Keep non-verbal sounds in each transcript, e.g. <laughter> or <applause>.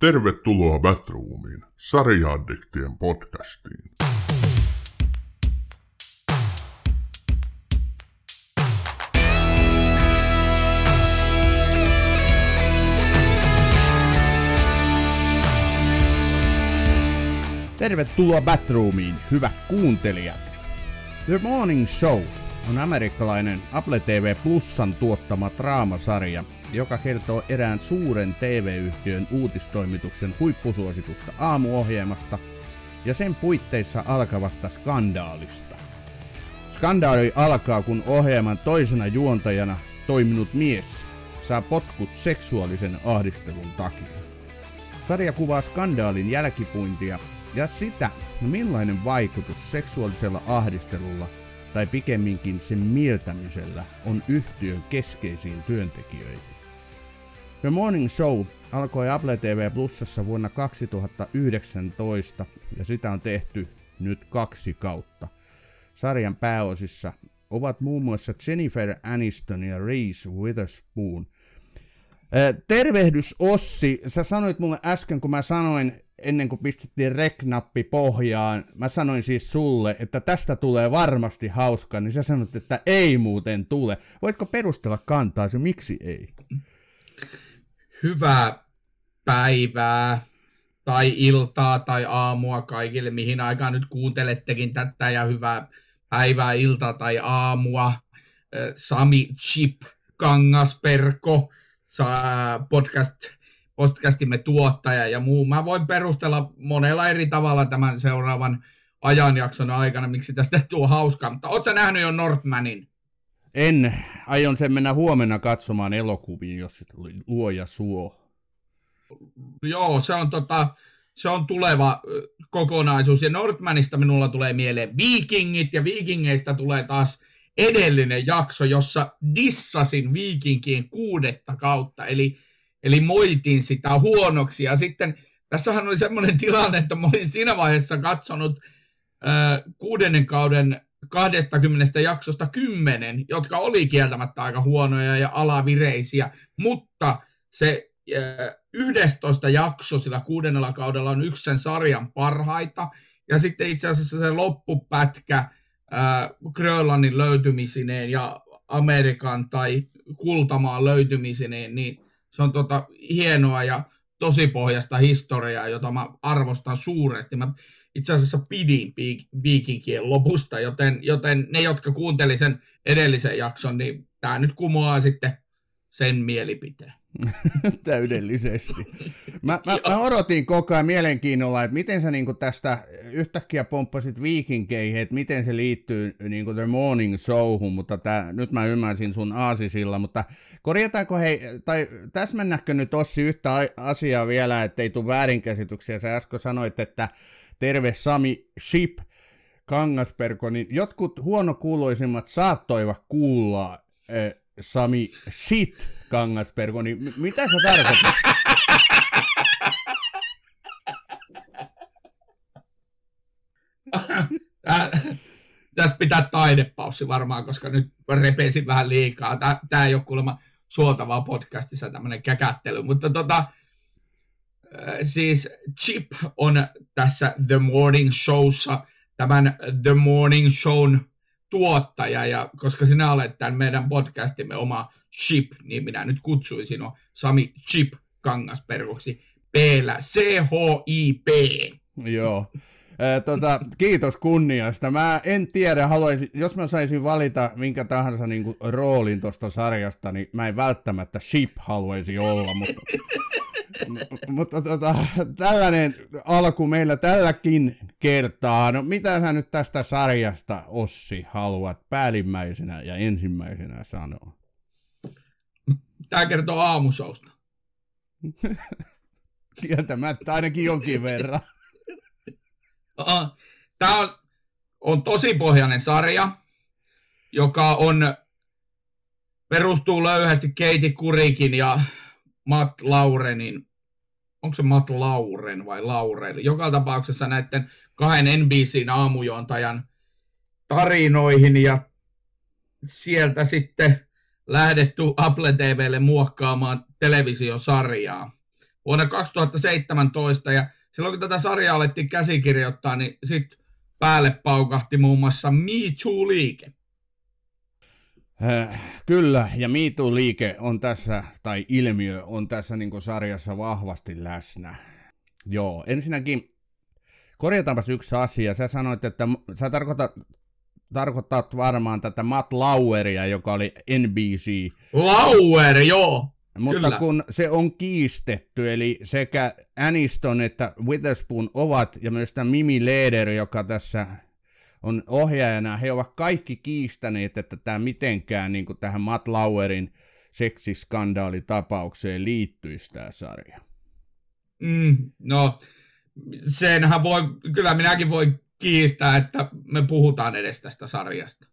Tervetuloa Batroomiin, sarjaaddiktien podcastiin. Tervetuloa Batroomiin, hyvät kuuntelijat. The Morning Show on amerikkalainen Apple TV Plusan tuottama draamasarja, joka kertoo erään suuren TV-yhtiön uutistoimituksen huippusuositusta aamuohjelmasta ja sen puitteissa alkavasta skandaalista. Skandaali alkaa, kun ohjelman toisena juontajana toiminut mies saa potkut seksuaalisen ahdistelun takia. Sarja kuvaa skandaalin jälkipuintia ja sitä, millainen vaikutus seksuaalisella ahdistelulla tai pikemminkin sen mieltämisellä on yhtiön keskeisiin työntekijöihin. The Morning Show alkoi Apple TV Plusassa vuonna 2019 ja sitä on tehty nyt kaksi kautta. Sarjan pääosissa ovat muun muassa Jennifer Aniston ja Reese Witherspoon. Tervehdys Ossi, sä sanoit mulle äsken, kun mä sanoin ennen kuin pistettiin reknappi pohjaan, mä sanoin siis sulle, että tästä tulee varmasti hauska, niin sä sanoit, että ei muuten tule. Voitko perustella kantaasi, miksi ei? Hyvää päivää tai iltaa tai aamua kaikille, mihin aikaan nyt kuuntelettekin tätä ja hyvää päivää, iltaa tai aamua. Sami Chip Kangasperko, podcast podcastimme tuottaja ja muu. Mä voin perustella monella eri tavalla tämän seuraavan ajanjakson aikana, miksi tästä <laughs> tuo hauskaa. Mutta ootko nähnyt jo Northmanin? En. Aion sen mennä huomenna katsomaan elokuviin, jos luoja suo. Joo, se on, tota, se on tuleva kokonaisuus. Ja Northmanista minulla tulee mieleen Vikingit, ja Vikingeistä tulee taas edellinen jakso, jossa dissasin Vikinkien kuudetta kautta. Eli Eli moitin sitä huonoksi. Ja sitten tässähän oli semmoinen tilanne, että mä olin siinä vaiheessa katsonut äh, kuudennen kauden 20 jaksosta kymmenen, jotka oli kieltämättä aika huonoja ja alavireisiä, mutta se äh, 11 jakso sillä kuudennella kaudella on yksi sen sarjan parhaita, ja sitten itse asiassa se loppupätkä äh, Grönlannin löytymisineen ja Amerikan tai Kultamaan löytymisineen, niin se on tota hienoa ja tosi pohjasta historiaa, jota mä arvostan suuresti. Mä itse asiassa pidin viikinkien lopusta, joten, joten ne, jotka kuunteli sen edellisen jakson, niin tämä nyt kumoaa sitten sen mielipiteen. <laughs> Täydellisesti. Mä, mä, <laughs> mä odotin koko ajan mielenkiinnolla, että miten sä niin tästä yhtäkkiä pomppasit viikinkeihin, että miten se liittyy niin The Morning Showhun, mutta tää, nyt mä ymmärsin sun aasisilla, mutta korjataanko hei, tai täsmennäkö nyt Ossi yhtä asiaa vielä, ettei tule väärinkäsityksiä, sä äsken sanoit, että terve Sami Ship, Kangasperko, niin jotkut huonokuuloisimmat saattoivat kuulla äh, Sami Shit Kangasperko, niin mitä se tarkoittaa? <laughs> Tässä pitää taidepaussi varmaan, koska nyt repesin vähän liikaa. Tämä ei ole kuulemma suotavaa podcastissa tämmöinen käkättely, mutta tota, siis Chip on tässä The Morning Showssa tämän The Morning Shown tuottaja, ja koska sinä olet tämän meidän podcastimme oma Chip, niin minä nyt kutsuin sinua Sami Chip Kangaspervoksi. p C-H-I-P. Joo. tota, kiitos kunniasta. Mä en tiedä, haluaisin, jos mä saisin valita minkä tahansa niin kuin, roolin tuosta sarjasta, niin mä en välttämättä Ship haluaisi olla, mutta mutta tota, tällainen alku meillä tälläkin kertaa. No mitä sä nyt tästä sarjasta, Ossi, haluat päällimmäisenä ja ensimmäisenä sanoa? Tämä kertoo aamusousta. <laughs> Kieltämättä ainakin jonkin verran. <laughs> Tämä on, on tosi pohjainen sarja, joka on perustuu löyhästi Keiti Kurikin ja Matt Laurenin onko se Matt Lauren vai Laurel, joka tapauksessa näiden kahden NBCn aamujuontajan tarinoihin ja sieltä sitten lähdetty Apple TVlle muokkaamaan televisiosarjaa. vuonna 2017, ja silloin kun tätä sarjaa alettiin käsikirjoittaa, niin sitten päälle paukahti muun muassa Me Too-liike. Äh, kyllä, ja Me Too-liike on tässä, tai ilmiö on tässä niin sarjassa vahvasti läsnä. Joo, ensinnäkin korjataanpas yksi asia. Sä sanoit, että sä tarkoitat, tarkoittat varmaan tätä Matt Laueria, joka oli NBC. Lauer, joo. Mutta Kyllä. kun se on kiistetty, eli sekä Aniston että Witherspoon ovat, ja myös tämä Mimi Leder, joka tässä ohjaajana, he ovat kaikki kiistäneet, että tämä mitenkään niin kuin tähän Matt Lauerin seksiskandaalitapaukseen liittyisi tämä sarja. Mm, no, senhän voi, kyllä minäkin voin kiistää, että me puhutaan edes tästä sarjasta.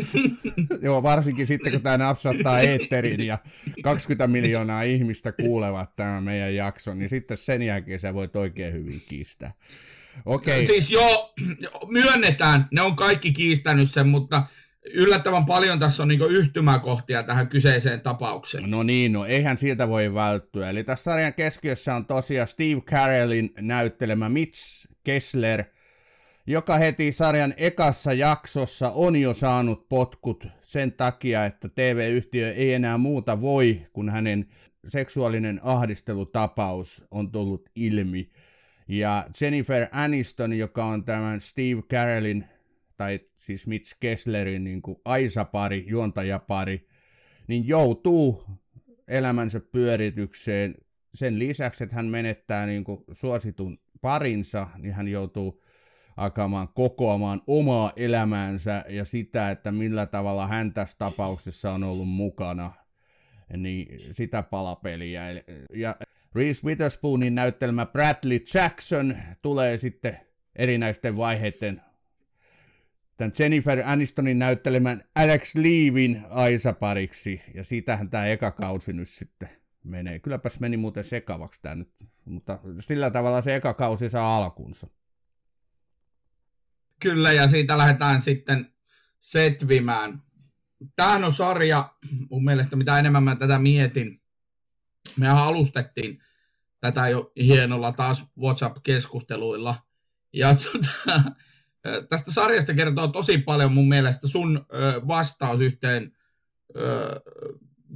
<laughs> Joo, varsinkin sitten kun tämä napsattaa eetterin ja 20 miljoonaa ihmistä kuulevat tämän meidän jakson, niin sitten sen jälkeen sä voit oikein hyvin kiistää. Okay. Siis joo, <clears throat> myönnetään, ne on kaikki kiistänyt sen, mutta yllättävän paljon tässä on niin yhtymäkohtia tähän kyseiseen tapaukseen. No niin, no eihän siltä voi välttyä. Eli tässä sarjan keskiössä on tosiaan Steve Carellin näyttelemä Mitch Kessler, joka heti sarjan ekassa jaksossa on jo saanut potkut sen takia, että TV-yhtiö ei enää muuta voi, kun hänen seksuaalinen ahdistelutapaus on tullut ilmi. Ja Jennifer Aniston, joka on tämän Steve Carellin tai siis Mitch Kesslerin niin kuin Aisa-pari, juontajapari, niin joutuu elämänsä pyöritykseen. Sen lisäksi, että hän menettää niin kuin suositun parinsa, niin hän joutuu alkamaan kokoamaan omaa elämäänsä ja sitä, että millä tavalla hän tässä tapauksessa on ollut mukana, niin sitä palapeliä. Ja Reese Witherspoonin näyttelemä Bradley Jackson tulee sitten erinäisten vaiheiden tämän Jennifer Anistonin näyttelemän Alex Leavin Aisa-pariksi, ja siitähän tämä eka kausi nyt sitten menee. Kylläpäs meni muuten sekavaksi tämä nyt, mutta sillä tavalla se eka kausi saa alkunsa. Kyllä, ja siitä lähdetään sitten setvimään. Tämähän on sarja, mun mielestä mitä enemmän mä tätä mietin, mehän alustettiin tätä jo hienolla taas WhatsApp-keskusteluilla, ja tuota, tästä sarjasta kertoo tosi paljon mun mielestä sun vastaus yhteen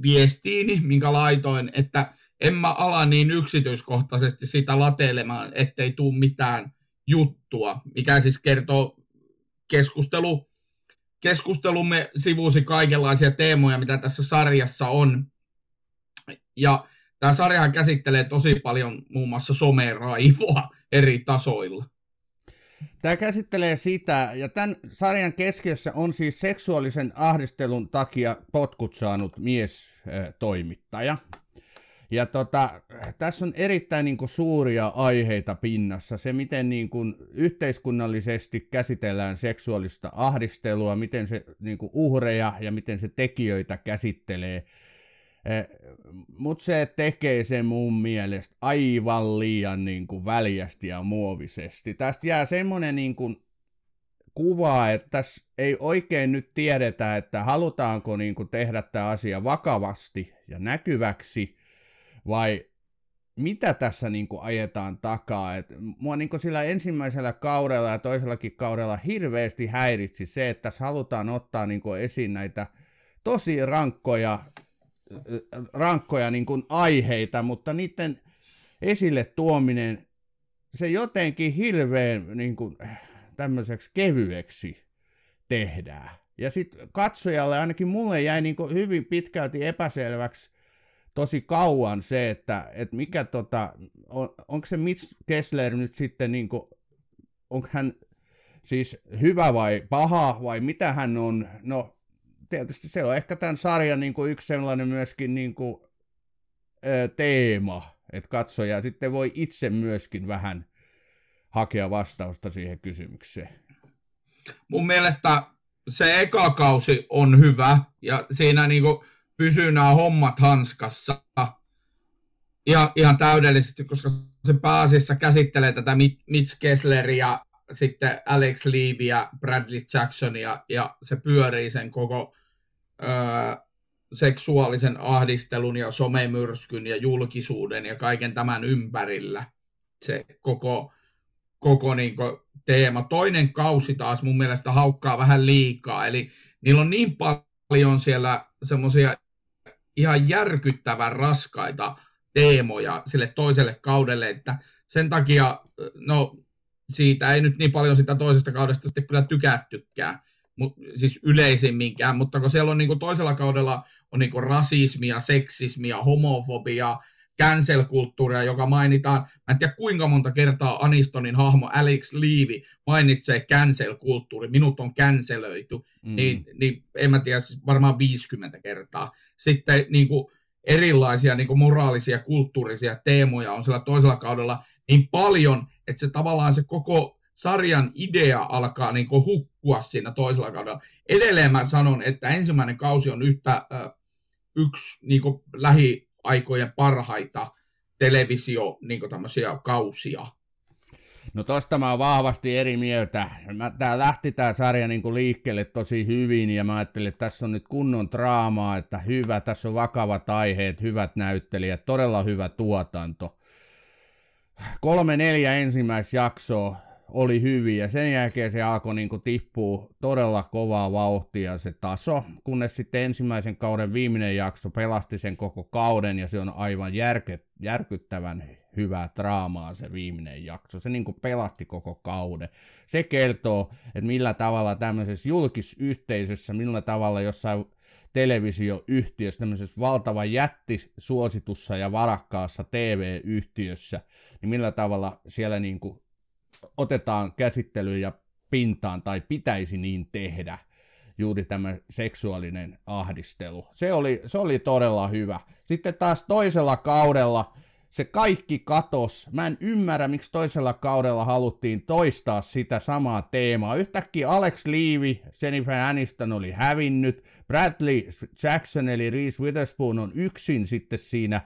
viestiini, minkä laitoin, että en mä ala niin yksityiskohtaisesti sitä lateilemaan, ettei tule mitään juttua, mikä siis kertoo keskustelu, keskustelumme sivusi kaikenlaisia teemoja, mitä tässä sarjassa on. Ja tämä sarjahan käsittelee tosi paljon muun muassa someraivoa eri tasoilla. Tämä käsittelee sitä, ja tämän sarjan keskiössä on siis seksuaalisen ahdistelun takia potkut saanut mies toimittaja. Ja tota, tässä on erittäin niin kuin, suuria aiheita pinnassa. Se, miten niin kuin, yhteiskunnallisesti käsitellään seksuaalista ahdistelua, miten se niin kuin, uhreja ja miten se tekijöitä käsittelee – Eh, Mutta se tekee sen mun mielestä aivan liian niin kuin väljästi ja muovisesti. Tästä jää semmoinen niin kuin kuva, että tässä ei oikein nyt tiedetä, että halutaanko niin kuin tehdä tämä asia vakavasti ja näkyväksi, vai mitä tässä niin kuin ajetaan takaa. Et mua niin kuin sillä ensimmäisellä kaudella ja toisellakin kaudella hirveästi häiritsi se, että tässä halutaan ottaa niin kuin esiin näitä tosi rankkoja rankkoja niin kuin aiheita, mutta niiden esille tuominen, se jotenkin hirveän niin kuin, tämmöiseksi kevyeksi tehdään. Ja sitten katsojalle, ainakin mulle jäi niin kuin hyvin pitkälti epäselväksi tosi kauan se, että, että mikä tota, on, onko se Mitch Kessler nyt sitten niin kuin, onko hän siis hyvä vai paha vai mitä hän on, no tietysti se on ehkä tämän sarjan niin kuin yksi sellainen myöskin niin kuin, teema, että katsoja sitten voi itse myöskin vähän hakea vastausta siihen kysymykseen. Mun mielestä se eka kausi on hyvä ja siinä niin kuin pysyy nämä hommat hanskassa ja ihan täydellisesti, koska se pääasiassa käsittelee tätä Mitch Kessleria, sitten Alex Leavia, Bradley Jacksonia ja se pyörii sen koko seksuaalisen ahdistelun ja somemyrskyn ja julkisuuden ja kaiken tämän ympärillä se koko, koko niin teema. Toinen kausi taas mun mielestä haukkaa vähän liikaa, eli niillä on niin paljon siellä semmoisia ihan järkyttävän raskaita teemoja sille toiselle kaudelle, että sen takia, no siitä ei nyt niin paljon sitä toisesta kaudesta sitten kyllä tykättykään, mut, siis yleisimminkään, mutta kun siellä on niin toisella kaudella on niin rasismia, seksismia, homofobia, cancel-kulttuuria, joka mainitaan, mä en tiedä kuinka monta kertaa Anistonin hahmo Alex Levy mainitsee cancel-kulttuuri, minut on cancelöity, mm. niin, niin en mä tiedä, siis varmaan 50 kertaa. Sitten niin kuin erilaisia niin kuin moraalisia, kulttuurisia teemoja on sillä toisella kaudella niin paljon, että se tavallaan se koko sarjan idea alkaa niin kuin hukkua siinä toisella kaudella. Edelleen mä sanon, että ensimmäinen kausi on yhtä äh, yksi niin kuin lähiaikojen parhaita televisio niin kuin tämmöisiä kausia. No tosta mä oon vahvasti eri mieltä. Mä, tää lähti tää sarja niinku liikkeelle tosi hyvin ja mä ajattelin, että tässä on nyt kunnon draamaa, että hyvä, tässä on vakavat aiheet, hyvät näyttelijät, todella hyvä tuotanto. Kolme neljä ensimmäistä jaksoa oli hyviä. Sen jälkeen se alkoi niin tippua todella kovaa vauhtia se taso, kunnes sitten ensimmäisen kauden viimeinen jakso pelasti sen koko kauden ja se on aivan järke, järkyttävän hyvää draamaa se viimeinen jakso. Se niin pelasti koko kauden. Se kertoo, että millä tavalla tämmöisessä julkisyhteisössä, millä tavalla jossain televisioyhtiössä, tämmöisessä valtavan jättisuositussa ja varakkaassa TV-yhtiössä, niin millä tavalla siellä niin kuin otetaan käsittelyyn ja pintaan tai pitäisi niin tehdä juuri tämä seksuaalinen ahdistelu. Se oli, se oli todella hyvä. Sitten taas toisella kaudella se kaikki katos. Mä en ymmärrä, miksi toisella kaudella haluttiin toistaa sitä samaa teemaa. Yhtäkkiä Alex Levy, Jennifer Aniston oli hävinnyt, Bradley Jackson eli Reese Witherspoon on yksin sitten siinä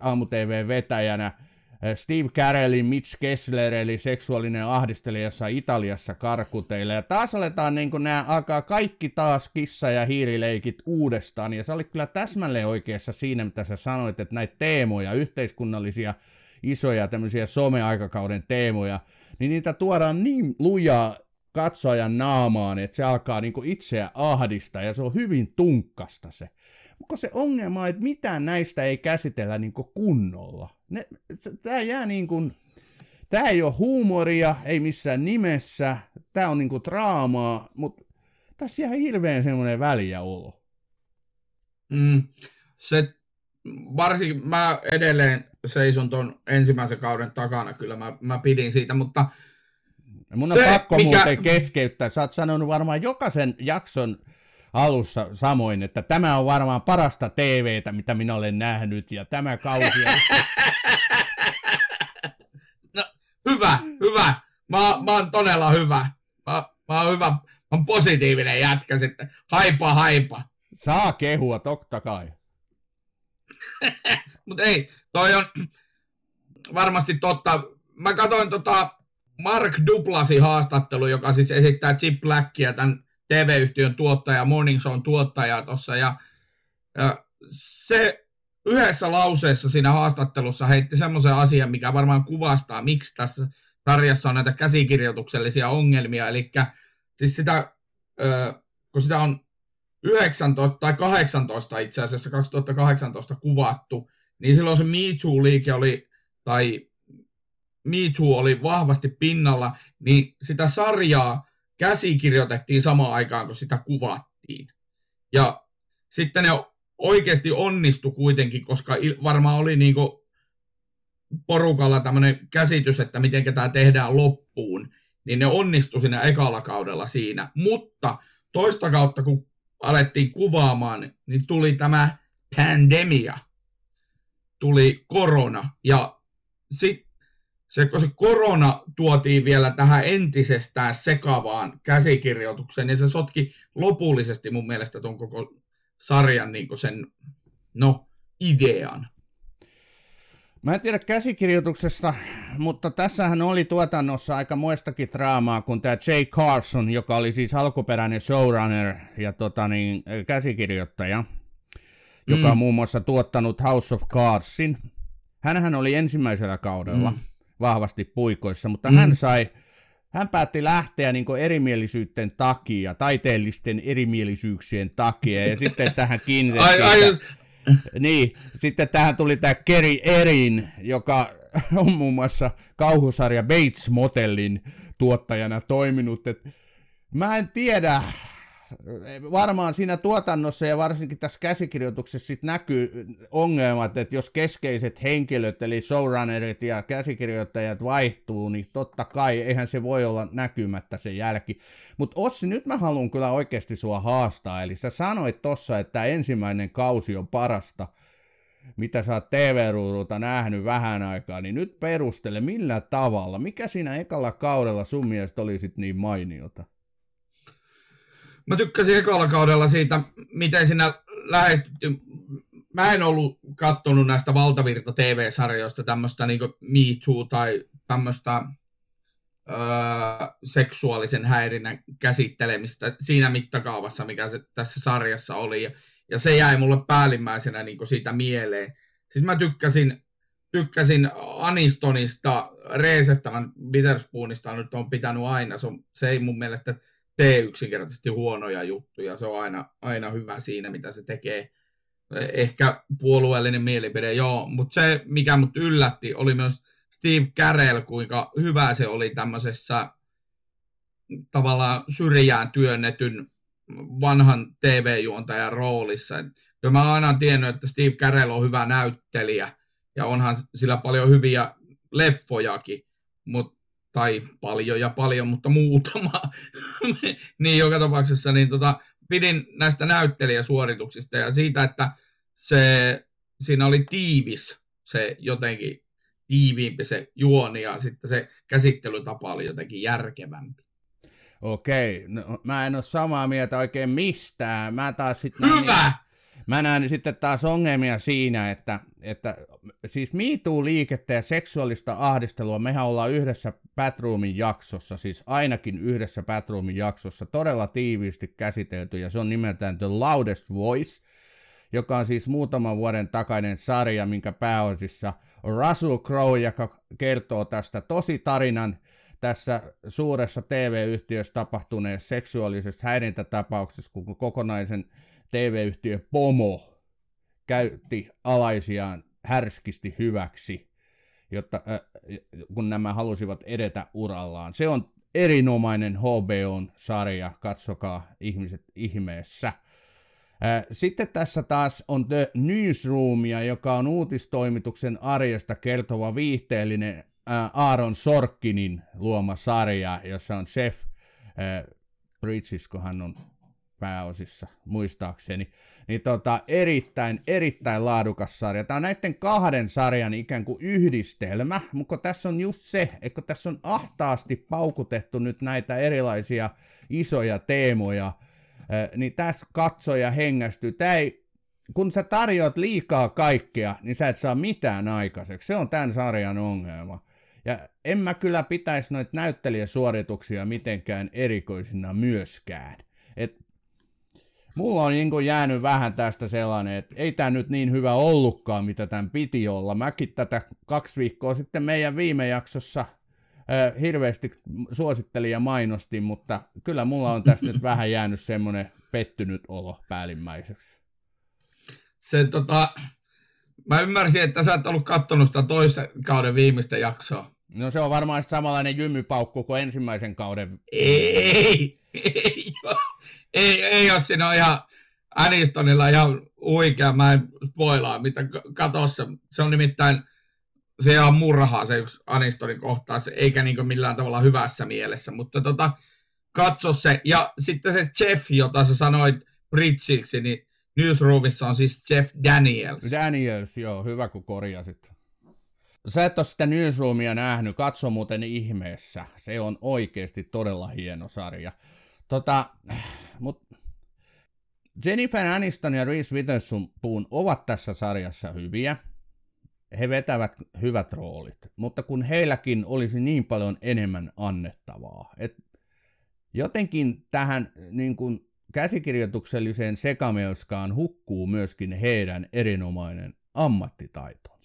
aamu TV-vetäjänä, Eh, Steve Carellin Mitch Kessler, eli seksuaalinen ahdistelija jossain Italiassa karkuteille. Ja taas aletaan niin kuin nämä alkaa kaikki taas kissa- ja hiirileikit uudestaan. Ja sä olit kyllä täsmälleen oikeassa siinä, mitä sä sanoit, että näitä teemoja, yhteiskunnallisia isoja tämmöisiä someaikakauden teemoja, niin niitä tuodaan niin lujaa katsojan naamaan, että se alkaa niin itseä ahdistaa ja se on hyvin tunkkasta se. Mutta se ongelma on, että mitään näistä ei käsitellä niin kunnolla. Ne, tää jää niin kuin, tää ei ole huumoria, ei missään nimessä, tää on niin kuin draamaa, mutta tässä jää hirveän semmoinen väliä olo. Mm, se, varsinkin mä edelleen seison ton ensimmäisen kauden takana, kyllä mä, mä pidin siitä, mutta Mun on se, pakko mikä... muuten keskeyttää. Sä oot sanonut varmaan jokaisen jakson alussa samoin, että tämä on varmaan parasta TVtä, mitä minä olen nähnyt, ja tämä kausi... <laughs> hyvä, hyvä. Mä, mä oon todella hyvä. Mä, mä oon hyvä. Mä oon positiivinen jätkä sitten. Haipa, haipa. Saa kehua, totta kai. <laughs> Mutta ei, toi on varmasti totta. Mä katsoin tota Mark Duplasin haastattelu, joka siis esittää Chip Blackia, tämän TV-yhtiön tuottaja, Morning Show tuottaja tuossa, ja, ja se yhdessä lauseessa siinä haastattelussa heitti semmoisen asian, mikä varmaan kuvastaa, miksi tässä sarjassa on näitä käsikirjoituksellisia ongelmia, eli siis sitä, kun sitä on 19 tai 18 itse asiassa 2018 kuvattu, niin silloin se Me Too-liike oli, tai Me Too oli vahvasti pinnalla, niin sitä sarjaa käsikirjoitettiin samaan aikaan, kun sitä kuvattiin. Ja sitten ne oikeasti onnistu kuitenkin, koska varmaan oli niin porukalla tämmöinen käsitys, että miten tämä tehdään loppuun, niin ne onnistu siinä ekalla kaudella siinä. Mutta toista kautta, kun alettiin kuvaamaan, niin tuli tämä pandemia, tuli korona, ja sitten se, kun se korona tuotiin vielä tähän entisestään sekavaan käsikirjoitukseen, niin se sotki lopullisesti mun mielestä tuon koko sarjan niin sen, no, idean. Mä en tiedä käsikirjoituksesta, mutta tässähän oli tuotannossa aika muistakin draamaa kuin tämä Jay Carson, joka oli siis alkuperäinen showrunner ja tota niin, käsikirjoittaja. joka on muun muassa tuottanut House of Cardsin. Hänhän oli ensimmäisellä kaudella mm. vahvasti puikoissa, mutta mm. hän sai hän päätti lähteä niin erimielisyyden takia, taiteellisten erimielisyyksien takia, ja sitten tähän kiinnitettiin... Ai, ai, niin, sitten tähän tuli tämä Kerry Erin, joka on muun muassa kauhusarja Bates Motellin tuottajana toiminut. Et mä en tiedä, varmaan siinä tuotannossa ja varsinkin tässä käsikirjoituksessa sit näkyy ongelmat, että jos keskeiset henkilöt, eli showrunnerit ja käsikirjoittajat vaihtuu, niin totta kai eihän se voi olla näkymättä se jälki. Mutta Ossi, nyt mä haluan kyllä oikeasti sua haastaa, eli sä sanoit tossa, että ensimmäinen kausi on parasta, mitä sä oot TV-ruudulta nähnyt vähän aikaa, niin nyt perustele millä tavalla, mikä siinä ekalla kaudella sun mielestä oli sit niin mainiota? Mä tykkäsin ekalla kaudella siitä, miten siinä lähestytty. Mä en ollut kattonut näistä valtavirta TV-sarjoista tämmöistä niin Me Too tai tämmöistä öö, seksuaalisen häirinnän käsittelemistä siinä mittakaavassa, mikä se tässä sarjassa oli. Ja, ja se jäi mulle päällimmäisenä niin siitä mieleen. Sitten mä tykkäsin, tykkäsin Anistonista, Reesestä, Witherspoonista nyt on pitänyt aina. Se, on, se ei mun mielestä tee yksinkertaisesti huonoja juttuja. Se on aina, aina hyvä siinä, mitä se tekee. Ehkä puolueellinen mielipide, joo. Mutta se, mikä mut yllätti, oli myös Steve Carell, kuinka hyvä se oli tämmöisessä tavallaan syrjään työnnetyn vanhan TV-juontajan roolissa. Ja mä oon aina tiennyt, että Steve Carell on hyvä näyttelijä, ja onhan sillä paljon hyviä leffojakin, mutta tai paljon ja paljon, mutta muutama, <laughs> niin joka tapauksessa niin tota, pidin näistä näyttelijäsuorituksista ja siitä, että se, siinä oli tiivis se jotenkin tiiviimpi se juoni ja sitten se käsittelytapa oli jotenkin järkevämpi. Okei, no, mä en ole samaa mieltä oikein mistään. Mä taas sitten... Hyvä! Niin, mä näen sitten taas ongelmia siinä, että, että siis MeToo-liikettä ja seksuaalista ahdistelua, mehän ollaan yhdessä Batroomin jaksossa, siis ainakin yhdessä Batroomin jaksossa, todella tiiviisti käsitelty, ja se on nimeltään The Loudest Voice, joka on siis muutaman vuoden takainen sarja, minkä pääosissa Russell Crowe, joka kertoo tästä tosi tarinan tässä suuressa TV-yhtiössä tapahtuneessa seksuaalisessa häirintätapauksessa, kun kokonaisen TV-yhtiö Pomo käytti alaisiaan härskisti hyväksi, jotta, äh, kun nämä halusivat edetä urallaan. Se on erinomainen HBOn-sarja, katsokaa ihmiset ihmeessä. Sitten tässä taas on The Newsroomia, joka on uutistoimituksen arjesta kertova viihteellinen Aaron Sorkinin luoma sarja, jossa on chef Bridges, kun hän on pääosissa, muistaakseni. Niin tota, erittäin, erittäin laadukas sarja. Tämä on näiden kahden sarjan ikään kuin yhdistelmä, mutta tässä on just se, että tässä on ahtaasti paukutettu nyt näitä erilaisia isoja teemoja, niin tässä katsoja hengästyy. Tämä ei, kun sä tarjoat liikaa kaikkea, niin sä et saa mitään aikaiseksi. Se on tämän sarjan ongelma. Ja en mä kyllä pitäisi noita näyttelijäsuorituksia mitenkään erikoisina myöskään. Et Mulla on niin jäänyt vähän tästä sellainen, että ei tämä nyt niin hyvä ollutkaan, mitä tämän piti olla. Mäkin tätä kaksi viikkoa sitten meidän viime jaksossa äh, hirveästi suosittelin ja mainostin, mutta kyllä mulla on tässä nyt vähän jäänyt semmoinen pettynyt olo päällimmäiseksi. Se tota, mä ymmärsin, että sä et ollut kattonut sitä toisen kauden viimeistä jaksoa. No se on varmaan samanlainen jymypaukku kuin ensimmäisen kauden. Ei, ei, ei, ei ole siinä ihan Anistonilla ihan huikea, mä en spoilaa, mitä katossa. Se on nimittäin, se on murhaa se yksi Anistonin kohtaus, eikä niin millään tavalla hyvässä mielessä, mutta tota, katso se. Ja sitten se Jeff, jota sä sanoit Britsiksi, niin Newsroomissa on siis Jeff Daniels. Daniels, joo, hyvä kun korjasit. Sä et ole sitä Newsroomia nähnyt, katso muuten ihmeessä. Se on oikeasti todella hieno sarja. Tota, mut Jennifer Aniston ja Reese Witherspoon ovat tässä sarjassa hyviä. He vetävät hyvät roolit, mutta kun heilläkin olisi niin paljon enemmän annettavaa, että jotenkin tähän niin kun käsikirjoitukselliseen sekamelskaan hukkuu myöskin heidän erinomainen ammattitaitonsa.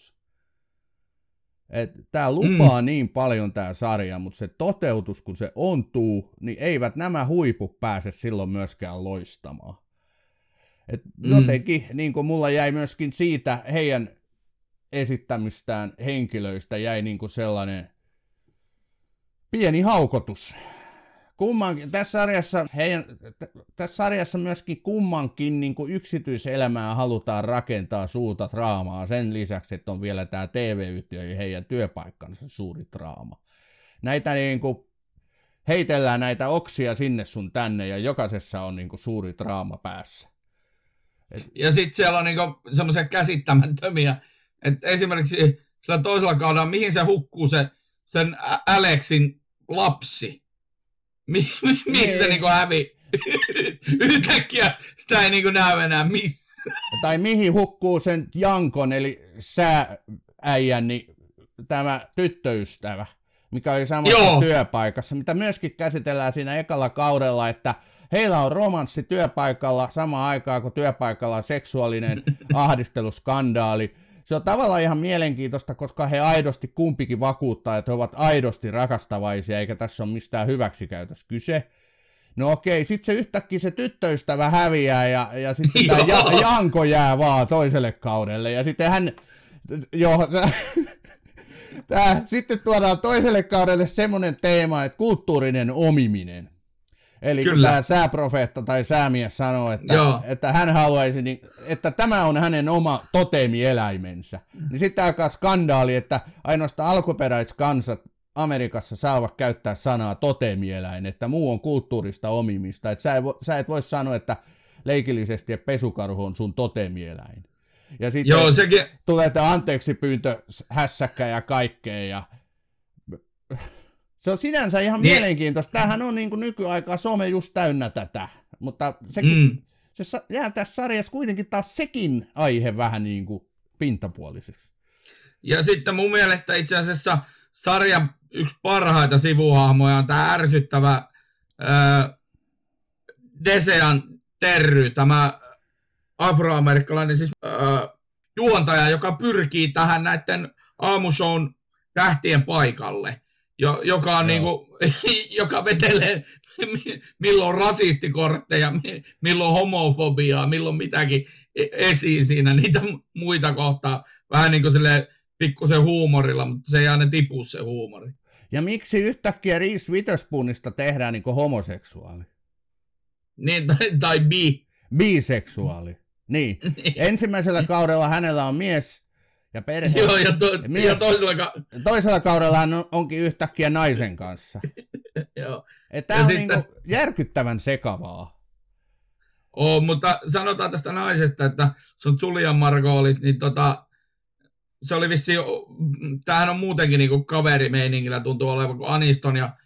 Tämä lupaa mm. niin paljon tämä sarja, mutta se toteutus, kun se ontuu, niin eivät nämä huiput pääse silloin myöskään loistamaan. Et mm. Jotenkin, niin kuin mulla jäi myöskin siitä heidän esittämistään henkilöistä, jäi niin kuin sellainen pieni haukotus kummankin, tässä sarjassa, heidän, tässä sarjassa myöskin kummankin niin kuin yksityiselämää halutaan rakentaa suurta draamaa. Sen lisäksi, että on vielä tämä TV-yhtiö ja heidän työpaikkansa suuri draama. Näitä niin kuin, heitellään näitä oksia sinne sun tänne ja jokaisessa on niin kuin, suuri draama päässä. Et... Ja sitten siellä on niin semmoisia käsittämättömiä, että esimerkiksi sillä toisella kaudella, mihin se hukkuu se, sen Alexin lapsi, Mi- mi- mihin se niinku hävi? <laughs> Yhtäkkiä sitä ei niinku näy enää missään. Tai mihin hukkuu sen Jankon, eli säääijän, niin tämä tyttöystävä, mikä oli samassa Joo. työpaikassa, mitä myöskin käsitellään siinä ekalla kaudella, että heillä on romanssi työpaikalla samaan aikaan kuin työpaikalla on seksuaalinen <laughs> ahdisteluskandaali se on tavallaan ihan mielenkiintoista, koska he aidosti kumpikin vakuuttaa, että he ovat aidosti rakastavaisia, eikä tässä ole mistään hyväksikäytössä kyse. No okei, sitten se yhtäkkiä se tyttöystävä häviää ja, ja sitten tämä ja, Janko jää vaan toiselle kaudelle ja sitten hän, joo, tää, sitten tuodaan toiselle kaudelle semmoinen teema, että kulttuurinen omiminen. Eli Kyllä. kun tämä sääprofeetta tai säämies sanoo, että, että hän haluaisi, niin, että tämä on hänen oma totemieläimensä, niin sitten alkaa skandaali, että ainoastaan alkuperäiskansat Amerikassa saavat käyttää sanaa totemieläin, että muu on kulttuurista omimista, että sä, sä et voi sanoa, että leikillisesti, että pesukarhu on sun totemieläin. Ja sitten Joo, sekin... tulee tämä anteeksi pyyntö hässäkkä ja kaikkea, ja se on sinänsä ihan niin. mielenkiintoista. Tämähän on niin kuin nykyaikaa some just täynnä tätä, mutta sekin, mm. se jää tässä sarjassa kuitenkin taas sekin aihe vähän niin kuin pintapuoliseksi. Ja sitten mun mielestä itse asiassa sarjan yksi parhaita sivuhahmoja on tämä ärsyttävä äh, Desean Terry, tämä afroamerikkalainen siis, äh, juontaja, joka pyrkii tähän näiden aamushown tähtien paikalle jo, joka, on niinku, <laughs> joka vetelee <laughs> milloin rasistikortteja, milloin homofobiaa, milloin mitäkin e-, esiin siinä, niitä muita kohtaa. Vähän niin kuin pikkusen huumorilla, mutta se ei aina tipu se huumori. Ja miksi yhtäkkiä Reese Witherspoonista tehdään niin kuin homoseksuaali? Niin, tai, tai bi. Biseksuaali. Niin. <laughs> niin. Ensimmäisellä kaudella hänellä on mies, ja perhe. Joo, ja, to, ja, mies, ja toisella, ka- toisella kaudella hän on, onkin yhtäkkiä naisen kanssa. <laughs> Joo. Tämä on sitten... niinku järkyttävän sekavaa. Oo, mutta sanotaan tästä naisesta, että sun Julian Marko olisi, niin tota, se oli vissi, tämähän on muutenkin niinku kaverimeiningillä tuntuu olevan, kun Aniston ja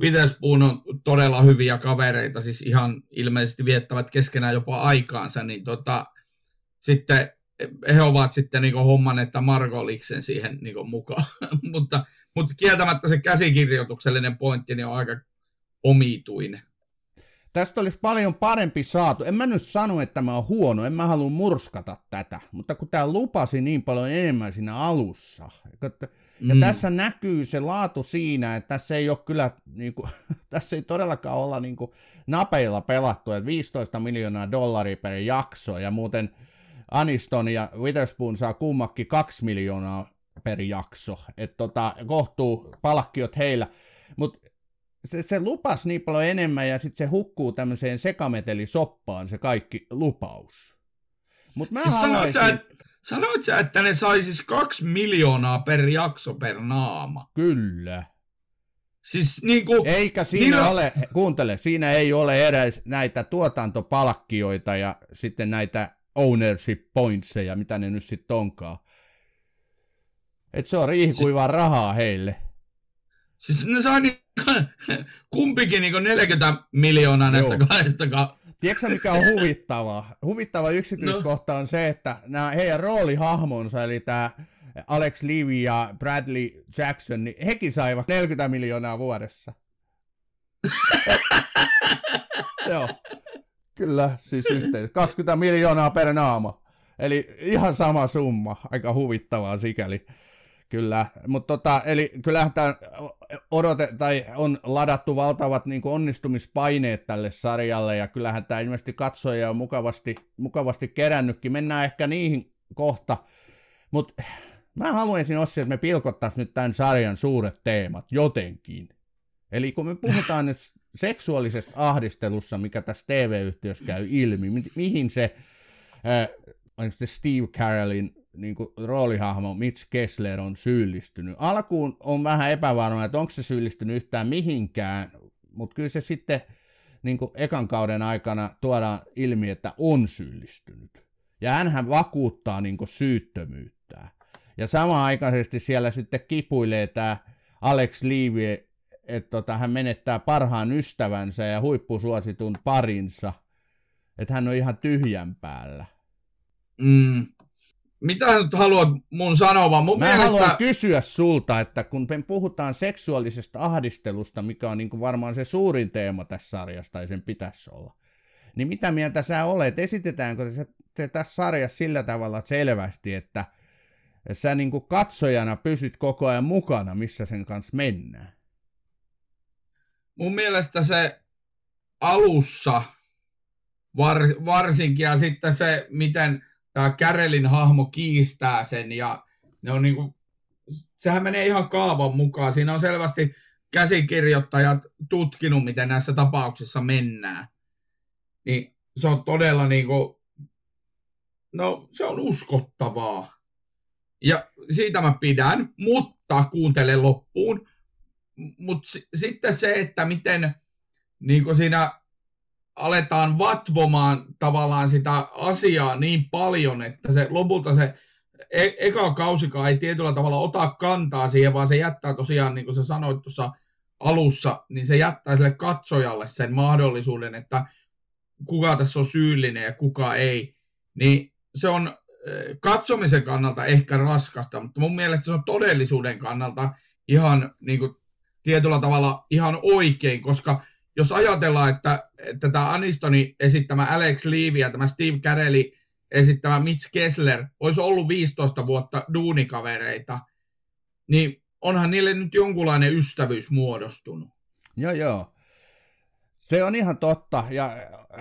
Witherspoon on todella hyviä kavereita, siis ihan ilmeisesti viettävät keskenään jopa aikaansa, niin tota, sitten he ovat sitten niin hommanneet Margoliksen siihen niin mukaan. <laughs> mutta, mutta kieltämättä se käsikirjoituksellinen pointti niin on aika omituinen. Tästä olisi paljon parempi saatu. En mä nyt sano, että mä oon huono, en mä halua murskata tätä, mutta kun tämä lupasi niin paljon enemmän siinä alussa. Ja mm. tässä näkyy se laatu siinä, että tässä ei ole kyllä, niin kuin, <laughs> tässä ei todellakaan olla niin kuin, napeilla pelattu, että 15 miljoonaa dollaria per jakso ja muuten – Aniston ja Witherspoon saa kummakin kaksi miljoonaa per jakso, että tota, kohtuu palkkiot heillä, mutta se, se lupas niin paljon enemmän ja sitten se hukkuu tämmöiseen sekametelisoppaan se kaikki lupaus. Mut mä siis haluaisin... sanoit, sä, sanoit sä, että ne sai siis kaksi miljoonaa per jakso per naama? Kyllä. Siis niin kuin, Eikä siinä niin ole, kuuntele, siinä ei ole edes näitä tuotantopalkkioita ja sitten näitä ownership pointseja, mitä ne nyt sitten onkaan. Et se on riihikuivaa si- rahaa heille. Siis ne saa niin, <laughs> kumpikin niin 40 miljoonaa näistä Joo. kahdesta. Tiedätkö mikä on <laughs> huvittavaa? Huvittava yksityiskohta no. on se, että nämä heidän roolihahmonsa, eli tämä Alex Levy ja Bradley Jackson, niin hekin saivat 40 miljoonaa vuodessa. <laughs> Joo. Kyllä, siis yhteensä. 20 miljoonaa per naama. Eli ihan sama summa. Aika huvittavaa sikäli. Kyllä, mutta tota, eli kyllähän tämä odote, tai on ladattu valtavat niin onnistumispaineet tälle sarjalle, ja kyllähän tämä ilmeisesti katsoja on mukavasti, mukavasti kerännytkin. Mennään ehkä niihin kohta, mutta mä haluaisin Ossi, että me pilkottaisiin nyt tämän sarjan suuret teemat jotenkin. Eli kun me puhutaan nyt seksuaalisesta ahdistelussa, mikä tässä TV-yhtiössä käy ilmi, mi- mihin se, äh, se Steve Carrollin niin kuin, roolihahmo Mitch Kessler on syyllistynyt. Alkuun on vähän epävarma, että onko se syyllistynyt yhtään mihinkään, mutta kyllä se sitten niin kuin ekan kauden aikana tuodaan ilmi, että on syyllistynyt. Ja hänhän vakuuttaa niin kuin syyttömyyttä. Ja samanaikaisesti siellä sitten kipuilee tämä Alex Levy, että tota, hän menettää parhaan ystävänsä ja huippusuositun parinsa. Että hän on ihan tyhjän päällä. Mm, mitä nyt haluat mun sanoa? Mun Mä mielestä... haluan kysyä sulta, että kun me puhutaan seksuaalisesta ahdistelusta, mikä on niin kuin varmaan se suurin teema tässä sarjassa, tai sen pitäisi olla, niin mitä mieltä sä olet? Esitetäänkö se, se tässä sarjassa sillä tavalla selvästi, että sä niin kuin katsojana pysyt koko ajan mukana, missä sen kanssa mennään? Mun mielestä se alussa var, varsinkin, ja sitten se, miten tämä Kärelin hahmo kiistää sen ja ne on niinku, sehän menee ihan kaavan mukaan. Siinä on selvästi käsikirjoittajat tutkinut, miten näissä tapauksissa mennään. Niin se on todella niinku, no se on uskottavaa. Ja siitä mä pidän, mutta kuuntele loppuun. Mutta sitten se, että miten niin siinä aletaan vatvomaan tavallaan sitä asiaa niin paljon, että se lopulta se e- eka kausikaan ei tietyllä tavalla ota kantaa siihen, vaan se jättää tosiaan, niin kuin sä sanoit tuossa alussa, niin se jättää sille katsojalle sen mahdollisuuden, että kuka tässä on syyllinen ja kuka ei. Niin se on eh, katsomisen kannalta ehkä raskasta, mutta mun mielestä se on todellisuuden kannalta ihan niin kuin, tietyllä tavalla ihan oikein, koska jos ajatellaan, että, tämä Anistoni esittämä Alex Levy ja tämä Steve Carelli esittämä Mitch Kessler olisi ollut 15 vuotta duunikavereita, niin onhan niille nyt jonkunlainen ystävyys muodostunut. Joo, joo. Se on ihan totta, ja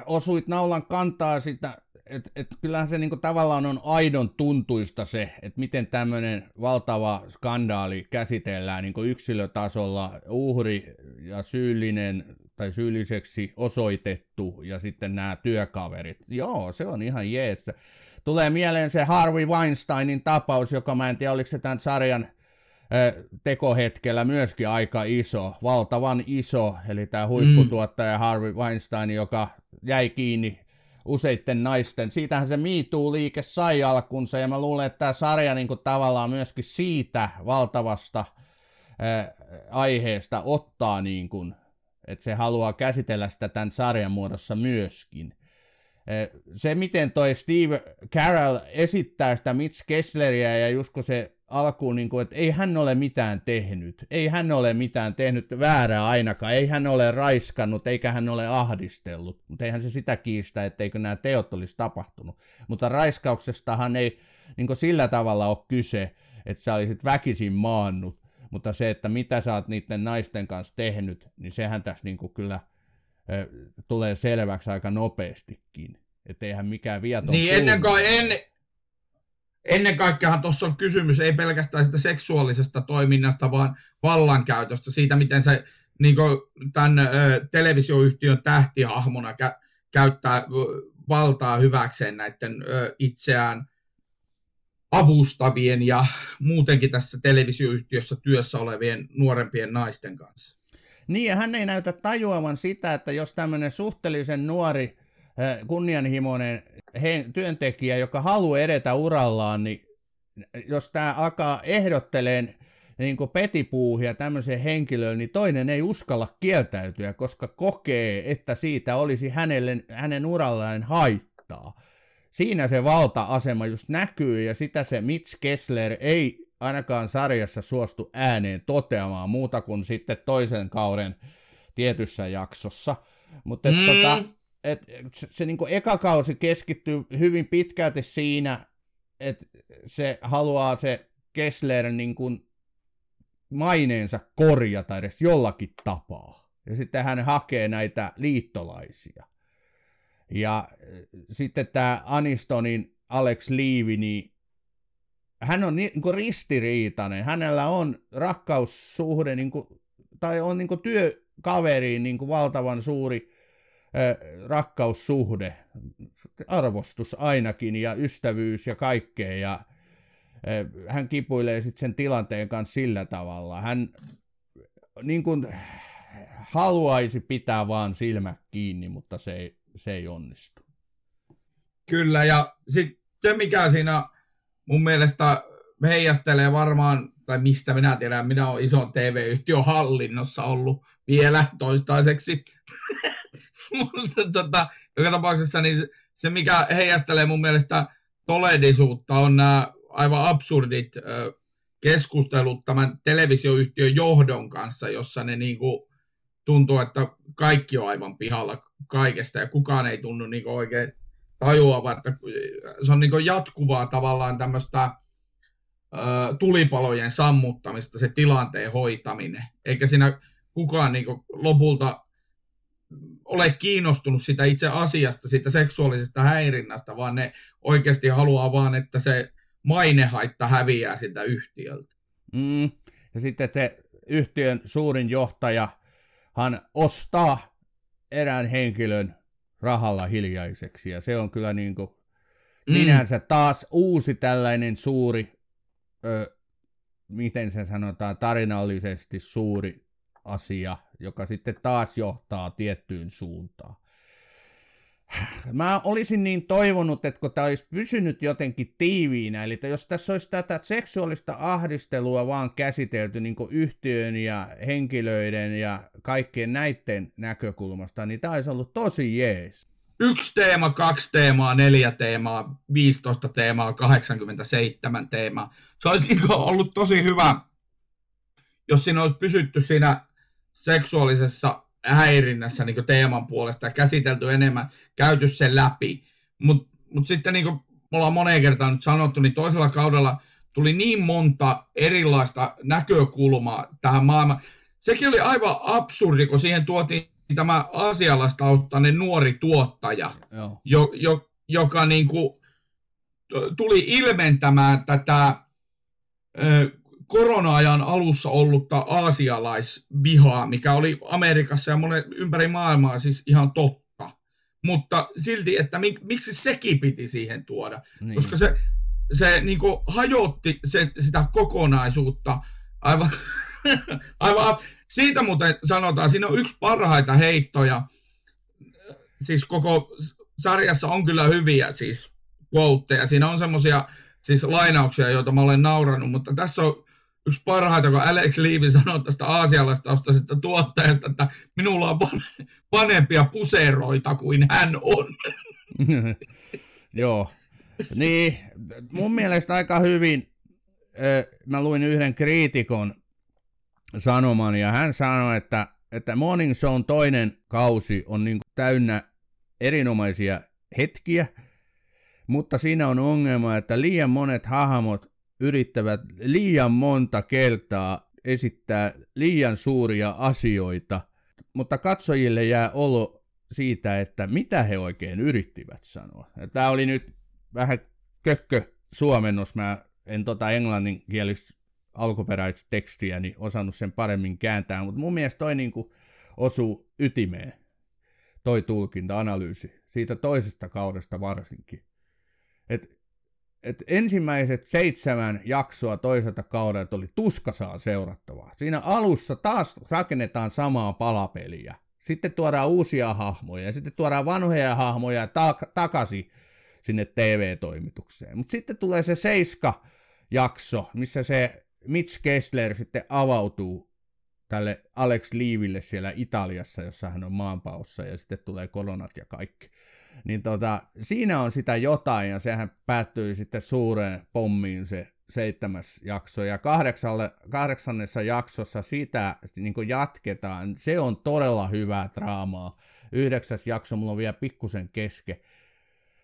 osuit naulan kantaa sitä, että et kyllähän se niinku tavallaan on aidon tuntuista se, että miten tämmöinen valtava skandaali käsitellään niinku yksilötasolla, uhri ja syyllinen tai syylliseksi osoitettu ja sitten nämä työkaverit. Joo, se on ihan jees. Tulee mieleen se Harvey Weinsteinin tapaus, joka mä en tiedä, oliko se tämän sarjan tekohetkellä myöskin aika iso, valtavan iso, eli tämä huipputuottaja mm. Harvey Weinstein, joka jäi kiinni useitten naisten. Siitähän se MeToo-liike sai alkunsa, ja mä luulen, että tämä sarja niin kuin tavallaan myöskin siitä valtavasta ää, aiheesta ottaa, niin kuin, että se haluaa käsitellä sitä tämän sarjan muodossa myöskin. Se, miten toi Steve Carell esittää sitä Mitch Kessleria, ja just kun se alkuun, niin kuin, että ei hän ole mitään tehnyt, ei hän ole mitään tehnyt väärää ainakaan, ei hän ole raiskannut, eikä hän ole ahdistellut, mutta eihän se sitä kiistä, etteikö nämä teot olisi tapahtunut. Mutta raiskauksestahan ei niin sillä tavalla ole kyse, että sä olisit väkisin maannut, mutta se, että mitä sä oot niiden naisten kanssa tehnyt, niin sehän tässä niin kyllä tulee selväksi aika nopeastikin. Että eihän mikään viaton Niin ennen, kuin, en, ennen kaikkea tuossa on kysymys ei pelkästään sitä seksuaalisesta toiminnasta, vaan vallankäytöstä, siitä miten se niin tämän ö, televisioyhtiön tähtihahmona kä- käyttää valtaa hyväkseen näiden ö, itseään avustavien ja muutenkin tässä televisioyhtiössä työssä olevien nuorempien naisten kanssa. Niin, ja hän ei näytä tajuavan sitä, että jos tämmöinen suhteellisen nuori, kunnianhimoinen työntekijä, joka haluaa edetä urallaan, niin jos tämä alkaa ehdotteleen niin kuin petipuuhia tämmöiseen henkilöön, niin toinen ei uskalla kieltäytyä, koska kokee, että siitä olisi hänelle, hänen urallaan haittaa. Siinä se valta-asema just näkyy, ja sitä se Mitch Kessler ei ainakaan sarjassa suostu ääneen toteamaan muuta kuin sitten toisen kauden tietyssä jaksossa. Mutta mm. tota, et se, se niin eka kausi keskittyy hyvin pitkälti siinä, että se haluaa se Kessler niin kuin maineensa korjata edes jollakin tapaa. Ja sitten hän hakee näitä liittolaisia. Ja sitten tämä Anistonin Alex Leavy, niin hän on niin kuin ristiriitainen. Hänellä on rakkaussuhde, niin kuin, tai on niin kuin työkaveriin niin kuin valtavan suuri äh, rakkaussuhde, arvostus ainakin, ja ystävyys ja kaikkea. Ja äh, hän kipuilee sitten sen tilanteen kanssa sillä tavalla. Hän niin kuin, haluaisi pitää vaan silmä kiinni, mutta se ei, se ei onnistu. Kyllä, ja sitten se mikä siinä mun mielestä heijastelee varmaan, tai mistä minä tiedän, minä olen ison TV-yhtiön hallinnossa ollut vielä toistaiseksi. <laughs> Mutta tota, joka tapauksessa niin se, mikä heijastelee mun mielestä todellisuutta, on nämä aivan absurdit keskustelut tämän televisioyhtiön johdon kanssa, jossa ne niinku tuntuu, että kaikki on aivan pihalla kaikesta ja kukaan ei tunnu niinku oikein tajuava, että se on niin jatkuvaa tavallaan tämmöistä tulipalojen sammuttamista, se tilanteen hoitaminen, eikä siinä kukaan niin lopulta ole kiinnostunut sitä itse asiasta, siitä seksuaalisesta häirinnästä, vaan ne oikeasti haluaa vaan, että se mainehaitta häviää sitä yhtiöltä. Mm. Ja sitten se yhtiön suurin johtaja, hän ostaa erään henkilön rahalla hiljaiseksi. Ja se on kyllä niin kuin, mm. sinänsä taas uusi tällainen suuri, ö, miten se sanotaan, tarinallisesti suuri asia, joka sitten taas johtaa tiettyyn suuntaan. Mä olisin niin toivonut, että kun tämä olisi pysynyt jotenkin tiiviinä, eli että jos tässä olisi tätä seksuaalista ahdistelua vaan käsitelty niin yhtiön ja henkilöiden ja kaikkien näiden näkökulmasta, niin tämä olisi ollut tosi jees yksi teema, kaksi teemaa, neljä teemaa, 15 teemaa, 87 teemaa. Se olisi niin ollut tosi hyvä, jos siinä olisi pysytty siinä seksuaalisessa häirinnässä niin teeman puolesta ja käsitelty enemmän, käyty sen läpi. Mutta mut sitten niin kuin me ollaan moneen kertaan nyt sanottu, niin toisella kaudella tuli niin monta erilaista näkökulmaa tähän maailmaan. Sekin oli aivan absurdi, kun siihen tuotiin tämä asialastaustainen nuori tuottaja, Jo, jo, joka niin kuin tuli ilmentämään tätä ö, korona-ajan alussa ollutta aasialaisvihaa, mikä oli Amerikassa ja monen ympäri maailmaa siis ihan totta. Mutta silti, että mik, miksi sekin piti siihen tuoda, niin. koska se, se niin kuin hajotti se, sitä kokonaisuutta aivan, <laughs> aivan siitä muuten sanotaan, siinä on yksi parhaita heittoja. Siis koko sarjassa on kyllä hyviä siis quoteja. Siinä on semmoisia siis lainauksia, joita mä olen naurannut, mutta tässä on yksi parhaita, kun Alex Leavy sanoi tästä aasialaistaustaisesta tuottajasta, että minulla on vanhempia puseroita kuin hän on. <laughs> Joo. Niin, mun mielestä aika hyvin, mä luin yhden kriitikon sanoman, ja hän sanoi, että, että Morning Shown toinen kausi on niin täynnä erinomaisia hetkiä, mutta siinä on ongelma, että liian monet hahmot yrittävät liian monta kertaa esittää liian suuria asioita, mutta katsojille jää olo siitä, että mitä he oikein yrittivät sanoa. Tämä oli nyt vähän kökkö suomennos, mä en tota englanninkielistä alkuperäistä tekstiä, niin osannut sen paremmin kääntää, mutta mun mielestä toi niin osuu ytimeen, toi tulkinta, analyysi, siitä toisesta kaudesta varsinkin. Et, et ensimmäiset seitsemän jaksoa toiselta kaudelta oli tuskasaa seurattavaa. Siinä alussa taas rakennetaan samaa palapeliä. Sitten tuodaan uusia hahmoja ja sitten tuodaan vanhoja hahmoja tak- takaisin sinne TV-toimitukseen. Mutta sitten tulee se seiska jakso, missä se Mitch Kessler sitten avautuu tälle Alex Leaville siellä Italiassa, jossa hän on maanpaossa ja sitten tulee koronat ja kaikki. Niin tota, siinä on sitä jotain ja sehän päättyy sitten suureen pommiin se seitsemäs jakso ja kahdeksalle, kahdeksannessa jaksossa sitä niin jatketaan. Se on todella hyvää draamaa. Yhdeksäs jakso mulla on vielä pikkusen keske.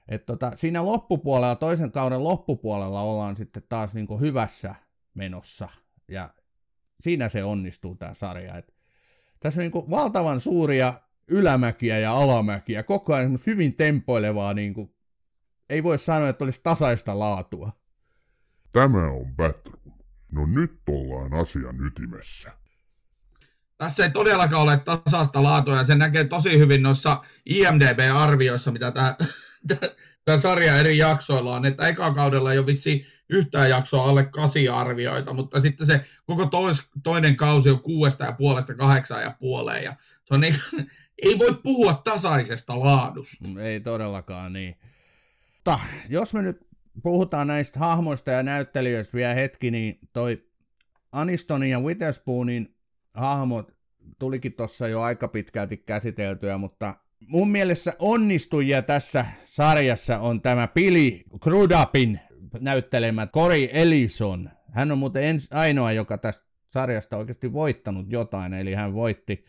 Et tota, siinä loppupuolella, toisen kauden loppupuolella ollaan sitten taas niin hyvässä menossa. Ja siinä se onnistuu tämä sarja. Et tässä on niin valtavan suuria ylämäkiä ja alamäkiä, koko ajan hyvin tempoilevaa, niin kuin, ei voi sanoa, että olisi tasaista laatua. Tämä on Batroom. No nyt ollaan asian ytimessä. Tässä ei todellakaan ole tasasta laatua, ja se näkee tosi hyvin noissa IMDB-arvioissa, mitä tämä, tämä sarja eri jaksoilla on, että eka kaudella ei ole vissi yhtään jaksoa alle kasi arvioita, mutta sitten se koko tois, toinen kausi on kuudesta ja puolesta kahdeksaan ja puoleen, ja se on niin, ei voi puhua tasaisesta laadusta. Ei todellakaan niin. Mutta jos me nyt puhutaan näistä hahmoista ja näyttelijöistä vielä hetki, niin toi Anistonin ja Witherspoonin hahmot tulikin tuossa jo aika pitkälti käsiteltyä, mutta mun mielestä onnistujia tässä sarjassa on tämä Billy Crudapin näyttelemä Cory Ellison. Hän on muuten ens, ainoa, joka tästä sarjasta oikeasti voittanut jotain, eli hän voitti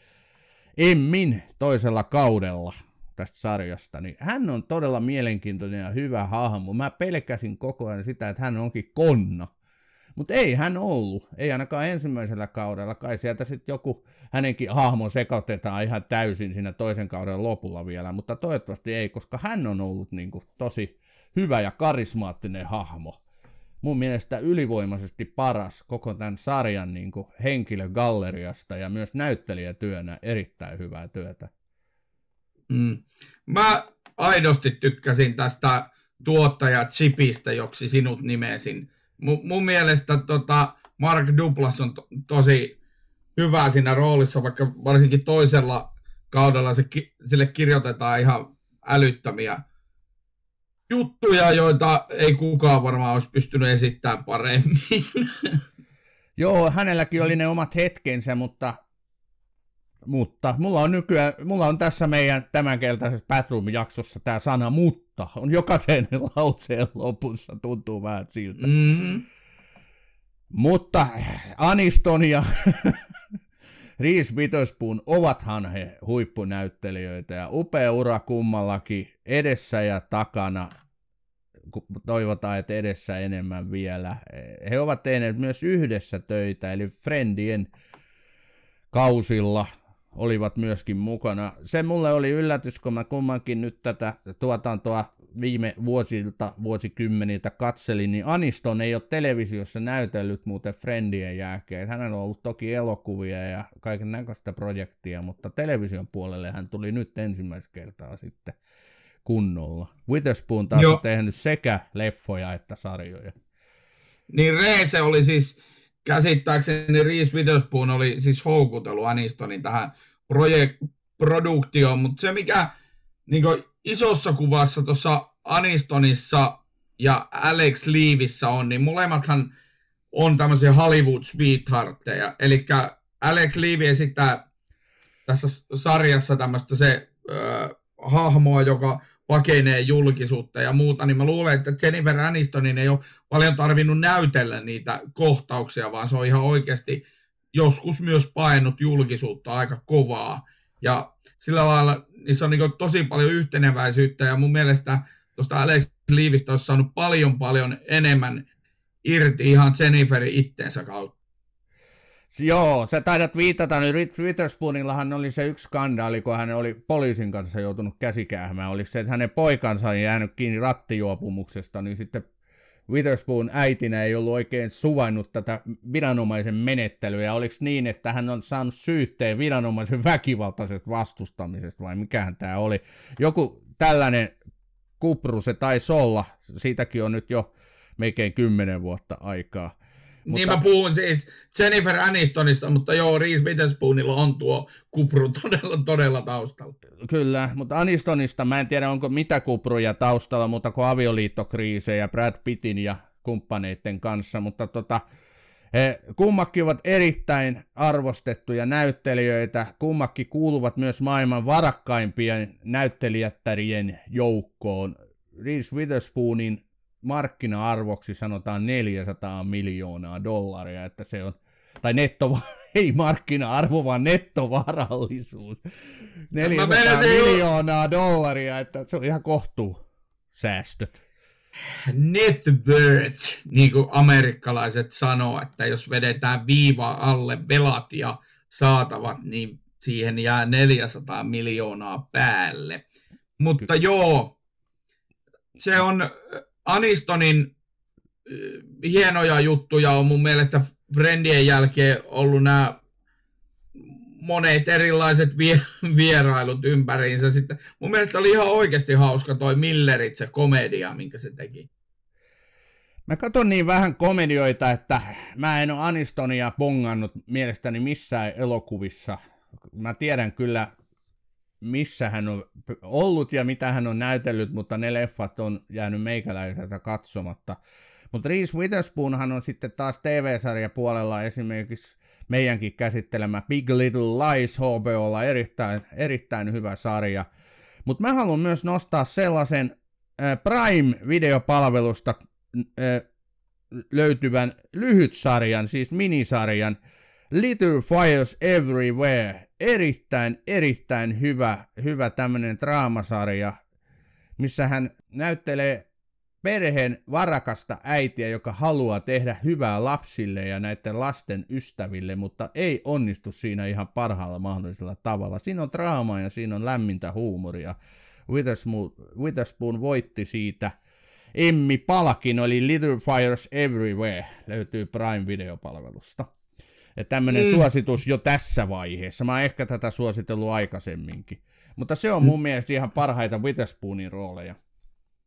Emmin toisella kaudella tästä sarjasta, niin hän on todella mielenkiintoinen ja hyvä hahmo. Mä pelkäsin koko ajan sitä, että hän onkin konna. Mutta ei hän ollut, ei ainakaan ensimmäisellä kaudella. Kai sieltä sitten joku hänenkin hahmo sekoitetaan ihan täysin siinä toisen kauden lopulla vielä, mutta toivottavasti ei, koska hän on ollut niinku tosi hyvä ja karismaattinen hahmo mun mielestä ylivoimaisesti paras koko tämän sarjan niin kuin henkilögalleriasta ja myös näyttelijätyönä erittäin hyvää työtä. Mm. Mä aidosti tykkäsin tästä tuottaja Chipistä, joksi sinut nimesin. M- mun mielestä tota, Mark Duplas on to- tosi hyvä siinä roolissa, vaikka varsinkin toisella kaudella se ki- sille kirjoitetaan ihan älyttömiä juttuja, joita ei kukaan varmaan olisi pystynyt esittämään paremmin. <laughs> Joo, hänelläkin oli ne omat hetkensä, mutta, mutta mulla on nykyään, mulla on tässä meidän tämänkeltaisessa Batroom-jaksossa tämä sana mutta. On jokaisen <laughs> lauseen lopussa, tuntuu vähän siltä. Mm-hmm. Mutta Aniston ja <laughs> Reese Witherspoon, ovathan he huippunäyttelijöitä ja upea ura kummallakin edessä ja takana. Toivotaan, että edessä enemmän vielä. He ovat tehneet myös yhdessä töitä, eli Friendien kausilla olivat myöskin mukana. Se mulle oli yllätys, kun mä kummankin nyt tätä tuotantoa viime vuosilta, vuosikymmeniltä katselin, niin Aniston ei ole televisiossa näytellyt muuten Friendien jälkeen. Hän on ollut toki elokuvia ja kaiken näköistä projektia, mutta television puolelle hän tuli nyt ensimmäistä kertaa sitten kunnolla. Witherspoon taas Joo. on tehnyt sekä leffoja että sarjoja. Niin Reese oli siis, käsittääkseni Reese Witherspoon oli siis houkutellut Anistonin tähän projek- produktioon, mutta se mikä niin isossa kuvassa tuossa Anistonissa ja Alex Leavissä on, niin molemmathan on tämmöisiä Hollywood sweetheartteja. Eli Alex Levy esittää tässä sarjassa tämmöistä se äh, hahmoa, joka pakenee julkisuutta ja muuta, niin mä luulen, että Jennifer Anistonin ei ole paljon tarvinnut näytellä niitä kohtauksia, vaan se on ihan oikeasti joskus myös painut julkisuutta aika kovaa. Ja sillä lailla niissä on niin tosi paljon yhteneväisyyttä ja mun mielestä tuosta Alex Leavista olisi saanut paljon paljon enemmän irti ihan Jenniferin itteensä kautta. Joo, sä taidat viitata, niin Witherspoonillahan oli se yksi skandaali, kun hän oli poliisin kanssa joutunut käsikäähmään, oli se, että hänen poikansa on jäänyt kiinni rattijuopumuksesta, niin sitten Witherspoon äitinä ei ollut oikein suvainnut tätä viranomaisen menettelyä, ja oliko niin, että hän on saanut syytteen viranomaisen väkivaltaisesta vastustamisesta, vai mikähän tämä oli. Joku tällainen kupru se taisi olla, siitäkin on nyt jo melkein kymmenen vuotta aikaa. Mutta... Niin mä puhun siis Jennifer Anistonista, mutta joo, Reese Witherspoonilla on tuo kupru <laughs> todella, todella taustalla. Kyllä, mutta Anistonista mä en tiedä onko mitä kupruja taustalla, mutta kuin avioliittokriisejä Brad Pittin ja kumppaneiden kanssa, mutta tota, he kummakki ovat erittäin arvostettuja näyttelijöitä, kummakki kuuluvat myös maailman varakkaimpien näyttelijättärien joukkoon. Reese Witherspoonin markkina-arvoksi sanotaan 400 miljoonaa dollaria, että se on, tai netto, <laughs> ei markkina-arvo, vaan nettovarallisuus. 400 miljoonaa dollaria, että se on ihan kohtuu säästöt. Net worth, niin kuin amerikkalaiset sanoo, että jos vedetään viiva alle velat ja saatavat, niin siihen jää 400 miljoonaa päälle. Mutta Kyllä. joo, se on Anistonin hienoja juttuja on mun mielestä Friendien jälkeen ollut nämä monet erilaiset vierailut ympäriinsä. Sitten mun mielestä oli ihan oikeasti hauska toi Millerit, se komedia, minkä se teki. Mä katson niin vähän komedioita, että mä en ole Anistonia bongannut mielestäni missään elokuvissa. Mä tiedän kyllä, missä hän on ollut ja mitä hän on näytellyt, mutta ne leffat on jäänyt meikäläiseltä katsomatta. Mutta Reese Witherspoonhan on sitten taas TV-sarja puolella esimerkiksi meidänkin käsittelemä Big Little Lies HBOlla erittäin, erittäin hyvä sarja. Mutta mä haluan myös nostaa sellaisen äh, Prime-videopalvelusta äh, löytyvän lyhytsarjan, siis minisarjan Little Fires Everywhere. Erittäin, erittäin hyvä, hyvä tämmönen draamasarja, missä hän näyttelee perheen varakasta äitiä, joka haluaa tehdä hyvää lapsille ja näiden lasten ystäville, mutta ei onnistu siinä ihan parhaalla mahdollisella tavalla. Siinä on draamaa ja siinä on lämmintä huumoria. Witherspoon, Witherspoon voitti siitä. Emmi Palkin oli Little Fires Everywhere, löytyy Prime-videopalvelusta. Ja tämmöinen mm. suositus jo tässä vaiheessa. Mä oon ehkä tätä suositellut aikaisemminkin. Mutta se on mun mm. mielestä ihan parhaita Witherspoonin rooleja.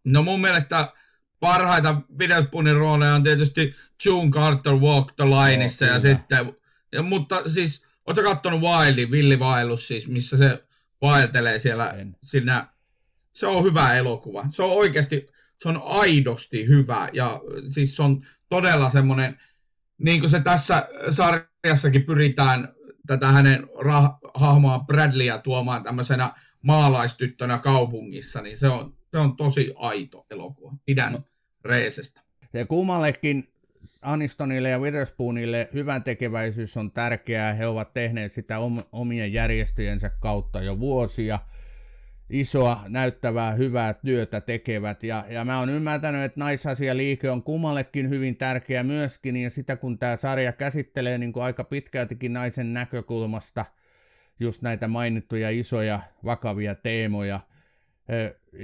No mun mielestä parhaita Witherspoonin rooleja on tietysti June Carter Walk the Lineissa oh, ja sitten, ja, mutta siis, ootko kattonut Wildi, Villi Vaellus siis, missä se vaeltelee siellä, en. siinä, se on hyvä elokuva. Se on oikeasti, se on aidosti hyvä ja siis se on todella semmoinen, niin kuin se tässä sarjassakin pyritään tätä hänen rah- hahmoa Bradleyä tuomaan tämmöisenä maalaistyttönä kaupungissa, niin se on, se on tosi aito elokuva. Pidän no. Reesestä. Ja kummallekin Anistonille ja Witherspoonille hyvän tekeväisyys on tärkeää. He ovat tehneet sitä omien järjestöjensä kautta jo vuosia. Isoa, näyttävää, hyvää työtä tekevät. Ja, ja mä oon ymmärtänyt, että naisasialiike on kummallekin hyvin tärkeä myöskin. Ja sitä kun tämä sarja käsittelee niin kuin aika pitkältikin naisen näkökulmasta just näitä mainittuja isoja vakavia teemoja,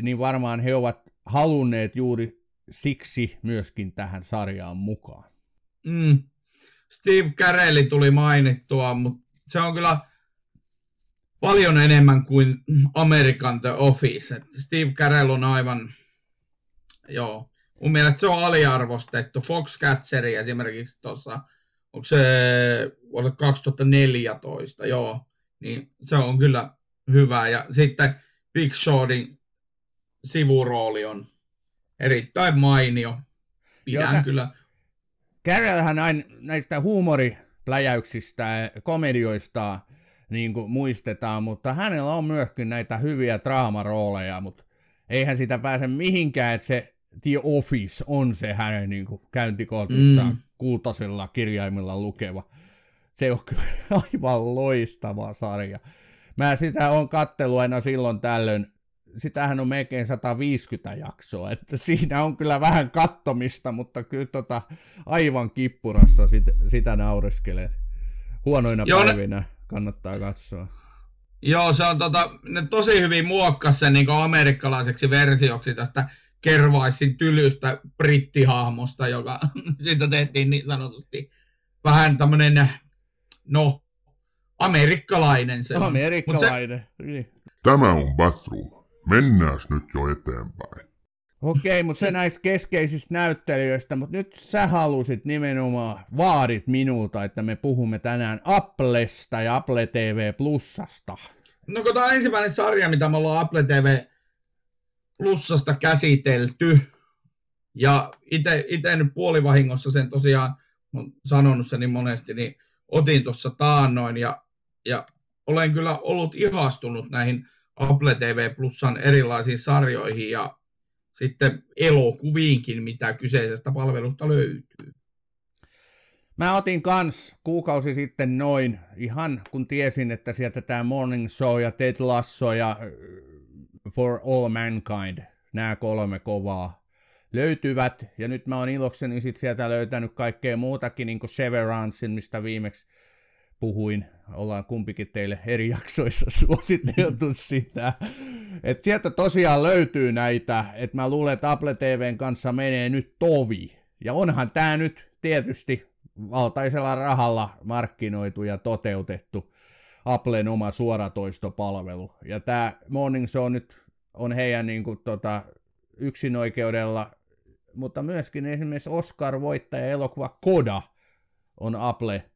niin varmaan he ovat halunneet juuri siksi myöskin tähän sarjaan mukaan. Mm. Steve Carelli tuli mainittua, mutta se on kyllä paljon enemmän kuin American The Office. Et Steve Carell on aivan, joo, mun mielestä se on aliarvostettu. Foxcatcheri esimerkiksi tuossa, onko se vuonna 2014, joo, niin se on kyllä hyvä. Ja sitten Big Shotin sivurooli on erittäin mainio. Pidän Joka, kyllä. Carrollhan aina näistä huumoripläjäyksistä komedioista niin kuin muistetaan, mutta hänellä on myöskin näitä hyviä draamarooleja, mutta eihän sitä pääse mihinkään, että se The Office on se hänen niin kuin käyntikortissaan mm. kultaisella kirjaimella lukeva. Se on kyllä <laughs> aivan loistava sarja. Mä sitä on kattelu aina silloin tällöin sitähän on melkein 150 jaksoa, että siinä on kyllä vähän kattomista, mutta kyllä tota, aivan kippurassa sit, sitä naureskelee. Huonoina Joo, päivinä ne... kannattaa katsoa. Joo, se on tota, ne tosi hyvin muokkas sen niin amerikkalaiseksi versioksi tästä Kervaisin tylystä brittihahmosta, joka <laughs> siitä tehtiin niin sanotusti vähän tämmöinen, no, amerikkalainen se Amerikkalainen, se... Niin. Tämä on Batroom. Mennään nyt jo eteenpäin. Okei, mutta se näistä keskeisistä näyttelijöistä, mutta nyt sä halusit nimenomaan, vaadit minulta, että me puhumme tänään Applesta ja Apple TV Plusasta. No kun tämä on ensimmäinen sarja, mitä me ollaan Apple TV Plusasta käsitelty, ja itse nyt puolivahingossa sen tosiaan, olen sanonut sen niin monesti, niin otin tuossa taannoin, ja, ja olen kyllä ollut ihastunut näihin Apple TV Plusan erilaisiin sarjoihin. Ja sitten elokuviinkin, mitä kyseisestä palvelusta löytyy. Mä otin kans kuukausi sitten noin, ihan kun tiesin, että sieltä tämä Morning Show ja Ted Lasso ja äh, For All Mankind, nämä kolme kovaa löytyvät. Ja nyt mä oon ilokseni sit sieltä löytänyt kaikkea muutakin, niin kuin Severancein, mistä viimeksi puhuin. Ollaan kumpikin teille eri <laughs> jaksoissa suositeltu sitä. Et sieltä tosiaan löytyy näitä, että mä luulen, että Apple TVn kanssa menee nyt tovi. Ja onhan tämä nyt tietysti valtaisella rahalla markkinoitu ja toteutettu Applen oma suoratoistopalvelu. Ja tämä Morning Show nyt on heidän niin kuin, tota, yksinoikeudella, mutta myöskin esimerkiksi Oscar-voittaja elokuva Koda on Apple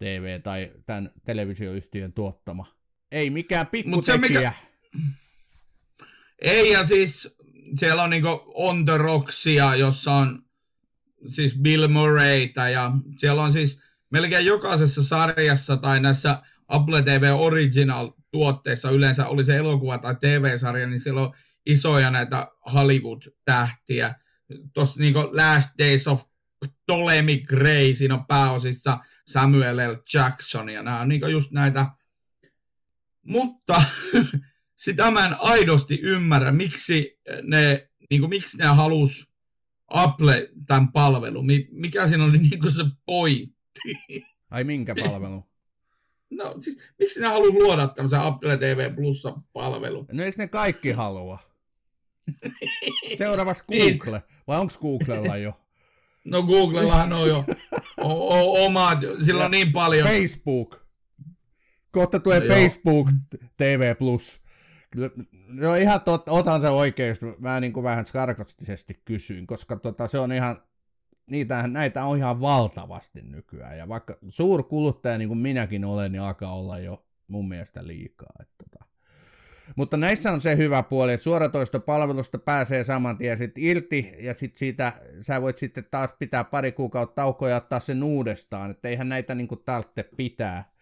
TV tai tämän televisioyhtiön tuottama. Ei mikään pikkutekijä. Mikä... Ei, ja siis siellä on niinku On The Rocksia, jossa on siis Bill Murrayta ja siellä on siis melkein jokaisessa sarjassa tai näissä Apple TV Original-tuotteissa yleensä oli se elokuva tai TV-sarja, niin siellä on isoja näitä Hollywood-tähtiä. Tuossa niin Last Days of Ptolemy Gray, siinä on pääosissa Samuel L. Jackson ja nämä on niin just näitä. Mutta <laughs> sitä mä en aidosti ymmärrä, miksi ne, niin kuin, miksi ne halus Apple tämän palvelun? Mikä siinä oli <laughs> niin se pointti? Ai minkä palvelu? <laughs> No siis, miksi ne haluaa luoda tämmöisen Apple TV Plussa palvelun? No eikö ne kaikki halua? Seuraavaksi niin. Google. Vai onko Googlella jo? No Googlellahan on jo <laughs> o- o- omat, sillä on niin paljon. Facebook. Kohta tulee no Facebook joo. TV Plus. No ihan tot, otan se oikeasti, mä niin kuin vähän skarkastisesti kysyin, koska tota, se on ihan, niitä, näitä on ihan valtavasti nykyään, ja vaikka suurkuluttaja niin kuin minäkin olen, niin alkaa olla jo mun mielestä liikaa. Että. Mutta näissä on se hyvä puoli, että suoratoistopalvelusta pääsee saman tien sit irti, ja sit siitä sä voit sitten taas pitää pari kuukautta taukoa ja ottaa sen uudestaan, että eihän näitä niin kuin tarvitse pitää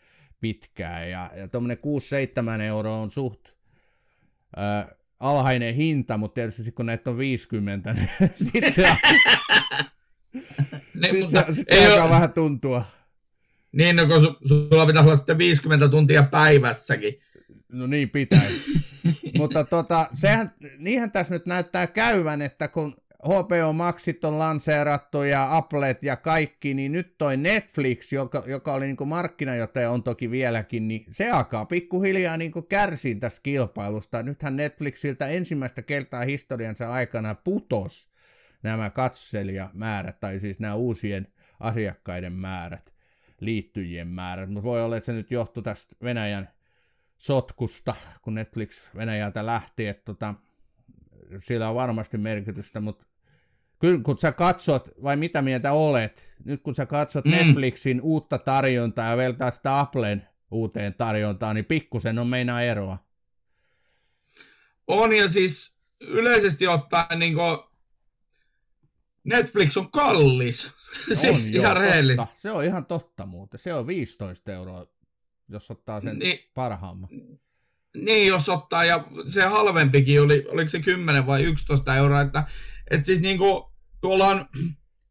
pitkään, ja, ja tuommoinen 6-7 euroa on suht äh, alhainen hinta, mutta tietysti kun näitä on 50, niin <laughs> sitten se, ne, <laughs> sit mutta, se, sit ei alkaa ole... vähän tuntua. Niin, no kun su, sulla pitäisi olla sitten 50 tuntia päivässäkin. No niin pitäisi. <laughs> mutta tota, sehän, niinhän tässä nyt näyttää käyvän, että kun HBO Maxit on lanseerattu ja Applet ja kaikki, niin nyt toi Netflix, joka, joka oli niin markkinajohtaja on toki vieläkin, niin se alkaa pikkuhiljaa niin kärsiä tästä kilpailusta. Nythän Netflixiltä ensimmäistä kertaa historiansa aikana putos nämä katselijamäärät, tai siis nämä uusien asiakkaiden määrät, liittyjien määrät, mutta voi olla, että se nyt johtui tästä Venäjän sotkusta, kun Netflix Venäjältä lähti, että tota, sillä on varmasti merkitystä, mutta kyllä kun sä katsot, vai mitä mieltä olet, nyt kun sä katsot mm. Netflixin uutta tarjontaa ja veltaa sitä Applen uuteen tarjontaan, niin pikkusen on meinaa eroa. On ja siis yleisesti ottaen niin Netflix on kallis. <laughs> On siis joo, ihan totta. Se on ihan totta muuten. Se on 15 euroa, jos ottaa sen niin, parhaamman. Niin, jos ottaa, ja se halvempikin oli, oliko se 10 vai 11 euroa, että, että siis niin kuin, tuolla on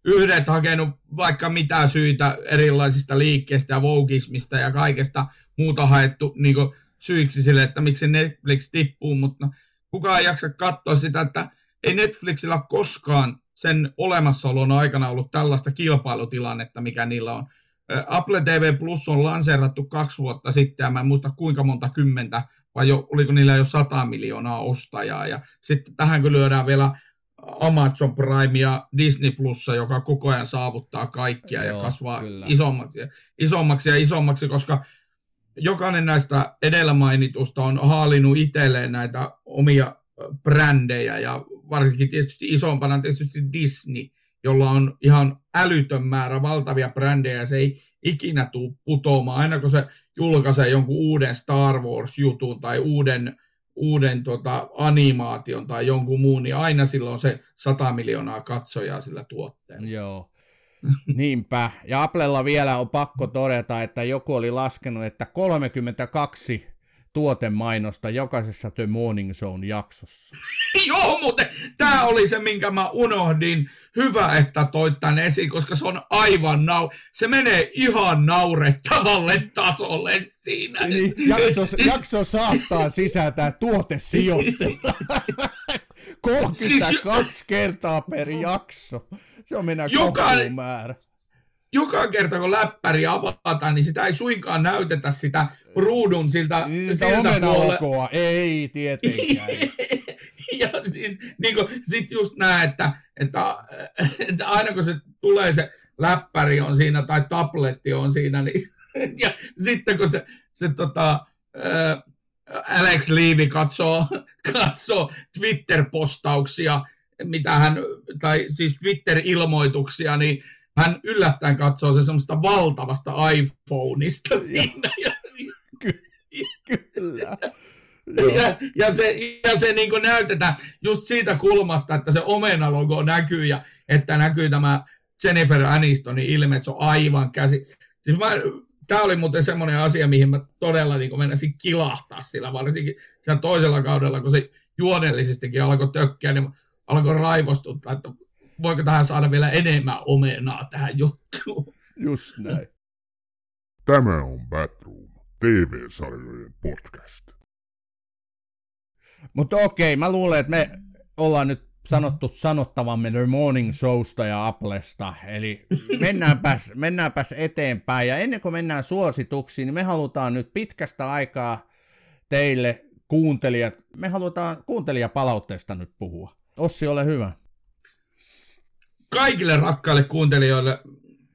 yhdet hakenut vaikka mitä syitä erilaisista liikkeistä ja voukismista ja kaikesta muuta haettu niin kuin, syiksi sille, että miksi Netflix tippuu, mutta kukaan ei jaksa katsoa sitä, että ei Netflixillä koskaan sen olemassaolon aikana ollut tällaista kilpailutilannetta, mikä niillä on. Apple TV Plus on lanseerattu kaksi vuotta sitten, ja mä en muista kuinka monta kymmentä vai jo, oliko niillä jo 100 miljoonaa ostajaa. Ja sitten tähän kun lyödään vielä Amazon Prime ja Disney Plus, joka koko ajan saavuttaa kaikkia Joo, ja kasvaa isommaksi, isommaksi ja isommaksi, koska jokainen näistä edellä mainitusta on haalinut itselleen näitä omia brändejä ja varsinkin tietysti isompana tietysti Disney, jolla on ihan älytön määrä valtavia brändejä ja se ei ikinä tule putoamaan. Aina kun se julkaisee jonkun uuden Star Wars-jutun tai uuden, uuden tota, animaation tai jonkun muun, niin aina silloin se 100 miljoonaa katsojaa sillä tuotteella. Joo. Niinpä. Ja Applella vielä on pakko todeta, että joku oli laskenut, että 32 tuotemainosta jokaisessa The Morning Zone jaksossa. <laughs> Joo, mutta tämä oli se, minkä mä unohdin. Hyvä, että toit tän esiin, koska se on aivan nau... Se menee ihan naurettavalle tasolle siinä. Niin, jakso, jakso saattaa sisältää tuotesijoittelua. 32 siis, kertaa per jakso. Se on minä joka, määrä joka kerta kun läppäri avataan, niin sitä ei suinkaan näytetä sitä ruudun siltä, niin, siltä puolella. Ei tietenkään. <laughs> ja siis niin kuin, sit just näe, että, että, että, aina kun se tulee se läppäri on siinä tai tabletti on siinä, niin <laughs> ja sitten kun se, se tota, Alex Levy katsoo, <laughs> katsoo Twitter-postauksia, mitä hän, tai siis Twitter-ilmoituksia, niin hän yllättäen katsoo se semmoista valtavasta iPhoneista siinä. Ja, <laughs> Kyllä. Ja, ja, se, ja se niin näytetään just siitä kulmasta, että se omena-logo näkyy ja että näkyy tämä Jennifer Anistonin ilme, että se on aivan käsi. Siis mä, tämä oli muuten semmoinen asia, mihin mä todella niin menisin kilahtaa sillä, varsinkin siellä toisella kaudella, kun se juonellisestikin alkoi tökkiä, niin alkoi raivostuttaa, että voiko tähän saada vielä enemmän omenaa tähän juttuun. Just näin. Tämä on Batroom, TV-sarjojen podcast. Mutta okei, mä luulen, että me ollaan nyt sanottu sanottavamme The Morning Showsta ja Applesta, eli <laughs> mennäänpäs, mennäänpäs eteenpäin. Ja ennen kuin mennään suosituksiin, niin me halutaan nyt pitkästä aikaa teille kuuntelijat, me halutaan kuuntelijapalautteesta nyt puhua. Ossi, ole hyvä kaikille rakkaille kuuntelijoille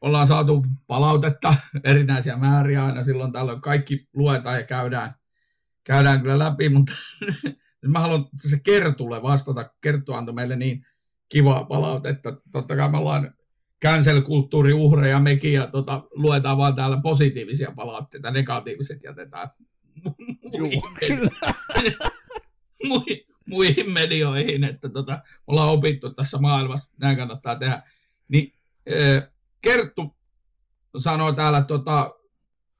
ollaan saatu palautetta, erinäisiä määriä aina silloin tällöin. Kaikki luetaan ja käydään, käydään kyllä läpi, mutta <laughs> mä haluan se Kertulle vastata. Kertu antoi meille niin kivaa palautetta. Totta kai me ollaan cancel-kulttuuriuhreja mekin ja tota, luetaan vaan täällä positiivisia palautteita, negatiiviset jätetään <laughs> Joo, kyllä <laughs> muihin medioihin, että tota, ollaan opittu tässä maailmassa, näin kannattaa tehdä. Niin Kerttu sanoi täällä, tota,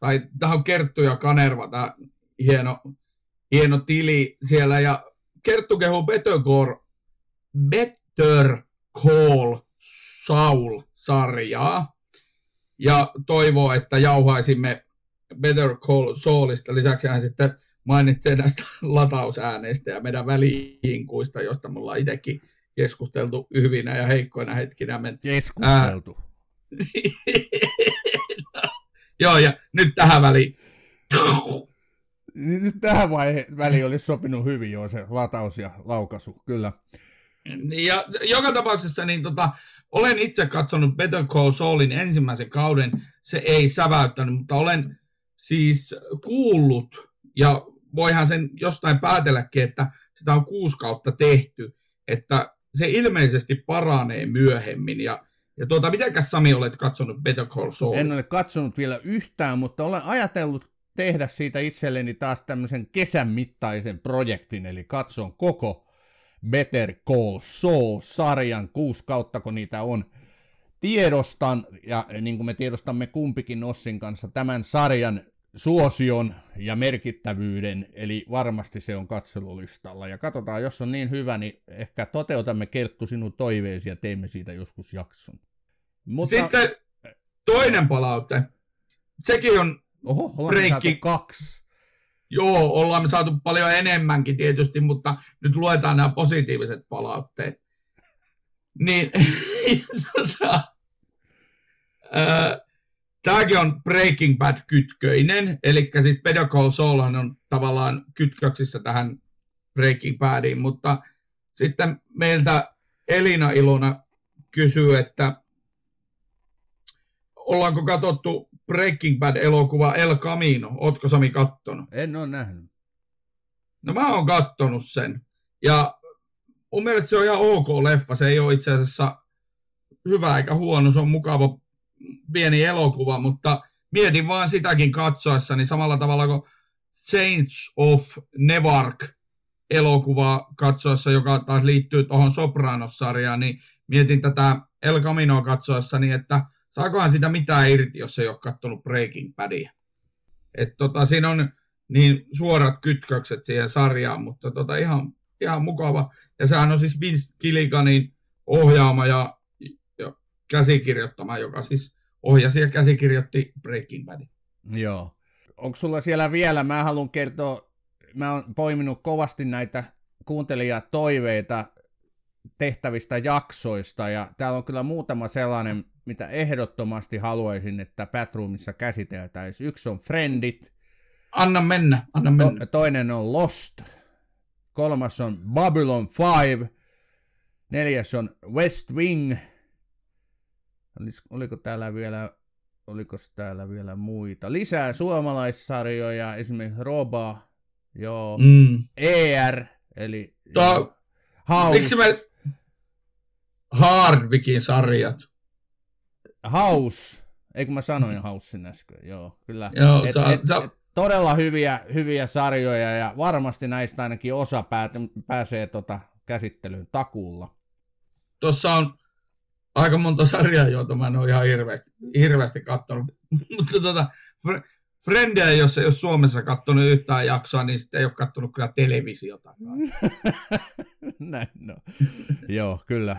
tai tämä on Kerttu ja Kanerva, tämä hieno, hieno tili siellä, ja Kerttu kehuu Better Call, Better Call Saul-sarjaa, ja toivoo, että jauhaisimme Better Call Saulista. Lisäksi hän sitten mainitsee näistä <laughs> latausääneistä ja meidän väliinkuista, josta me ollaan itsekin keskusteltu hyvinä ja heikkoina hetkinä. Keskusteltu. <laughs> Joo, ja nyt tähän väliin. Nyt tähän vaihe, väliin olisi sopinut hyvin jo se lataus ja laukaisu, kyllä. Ja joka tapauksessa niin tota, olen itse katsonut Better Call Saulin ensimmäisen kauden. Se ei säväyttänyt, mutta olen siis kuullut ja voihan sen jostain päätelläkin, että sitä on kuusi kautta tehty, että se ilmeisesti paranee myöhemmin. Ja, ja tuota, mitenkäs Sami olet katsonut Better Call Saul? En ole katsonut vielä yhtään, mutta olen ajatellut tehdä siitä itselleni taas tämmöisen kesän mittaisen projektin, eli katson koko Better Call Saul-sarjan kuusi kautta, kun niitä on. Tiedostan, ja niin kuin me tiedostamme kumpikin Ossin kanssa, tämän sarjan suosion ja merkittävyyden, eli varmasti se on katselulistalla. Ja katsotaan, jos on niin hyvä, niin ehkä toteutamme Kerttu sinun toiveesi ja teemme siitä joskus jakson. Mutta... Sitten toinen palaute. Sekin on Oho, ollaan kaksi. Joo, ollaan me saatu paljon enemmänkin tietysti, mutta nyt luetaan nämä positiiviset palautteet. Niin, <laughs> tota, Tämäkin on Breaking Bad-kytköinen, eli siis Better Call Saulhan on tavallaan kytköksissä tähän Breaking Badiin, mutta sitten meiltä Elina Ilona kysyy, että ollaanko katsottu Breaking Bad-elokuva El Camino? Ootko Sami kattonut? En ole nähnyt. No mä oon kattonut sen. Ja mun mielestä se on ihan ok leffa. Se ei ole itse asiassa hyvä eikä huono. Se on mukava pieni elokuva, mutta mietin vaan sitäkin katsoessa, niin samalla tavalla kuin Saints of Nevark elokuva katsoessa, joka taas liittyy tuohon Sopranos-sarjaan, niin mietin tätä El Caminoa katsoessa, niin että saakohan sitä mitään irti, jos ei ole katsonut Breaking Badia. Et tota, siinä on niin suorat kytkökset siihen sarjaan, mutta tota, ihan, ihan mukava. Ja sehän on siis Vince Gilliganin ohjaama ja, ja käsikirjoittama, joka siis ohjasi ja käsikirjoitti Breaking Badin. Joo. Onko sulla siellä vielä, mä haluan kertoa, mä oon poiminut kovasti näitä kuuntelijatoiveita tehtävistä jaksoista, ja täällä on kyllä muutama sellainen, mitä ehdottomasti haluaisin, että Batroomissa käsiteltäisiin. Yksi on Friendit. Anna mennä, anna mennä. To- toinen on Lost. Kolmas on Babylon 5. Neljäs on West Wing. Oliko täällä vielä, oliko täällä vielä muita? Lisää suomalaissarjoja, esimerkiksi Roba, joo, mm. ER, eli to, House. Miksi me Hardwickin sarjat? House, eikö mä sanoin Housein äsken, joo, kyllä. Joo, et, sä, et, sä... Et, todella hyviä, hyviä sarjoja ja varmasti näistä ainakin osa pää, pääsee tota käsittelyyn takuulla. Tuossa on aika monta sarjaa, joita mä en ole ihan hirveästi, hirveästi katsonut. <laughs> Mutta tota, Frendia, jos ei ole Suomessa katsonut yhtään jaksoa, niin sitten ei ole katsonut kyllä televisiota. <laughs> Näin, no. Joo, kyllä.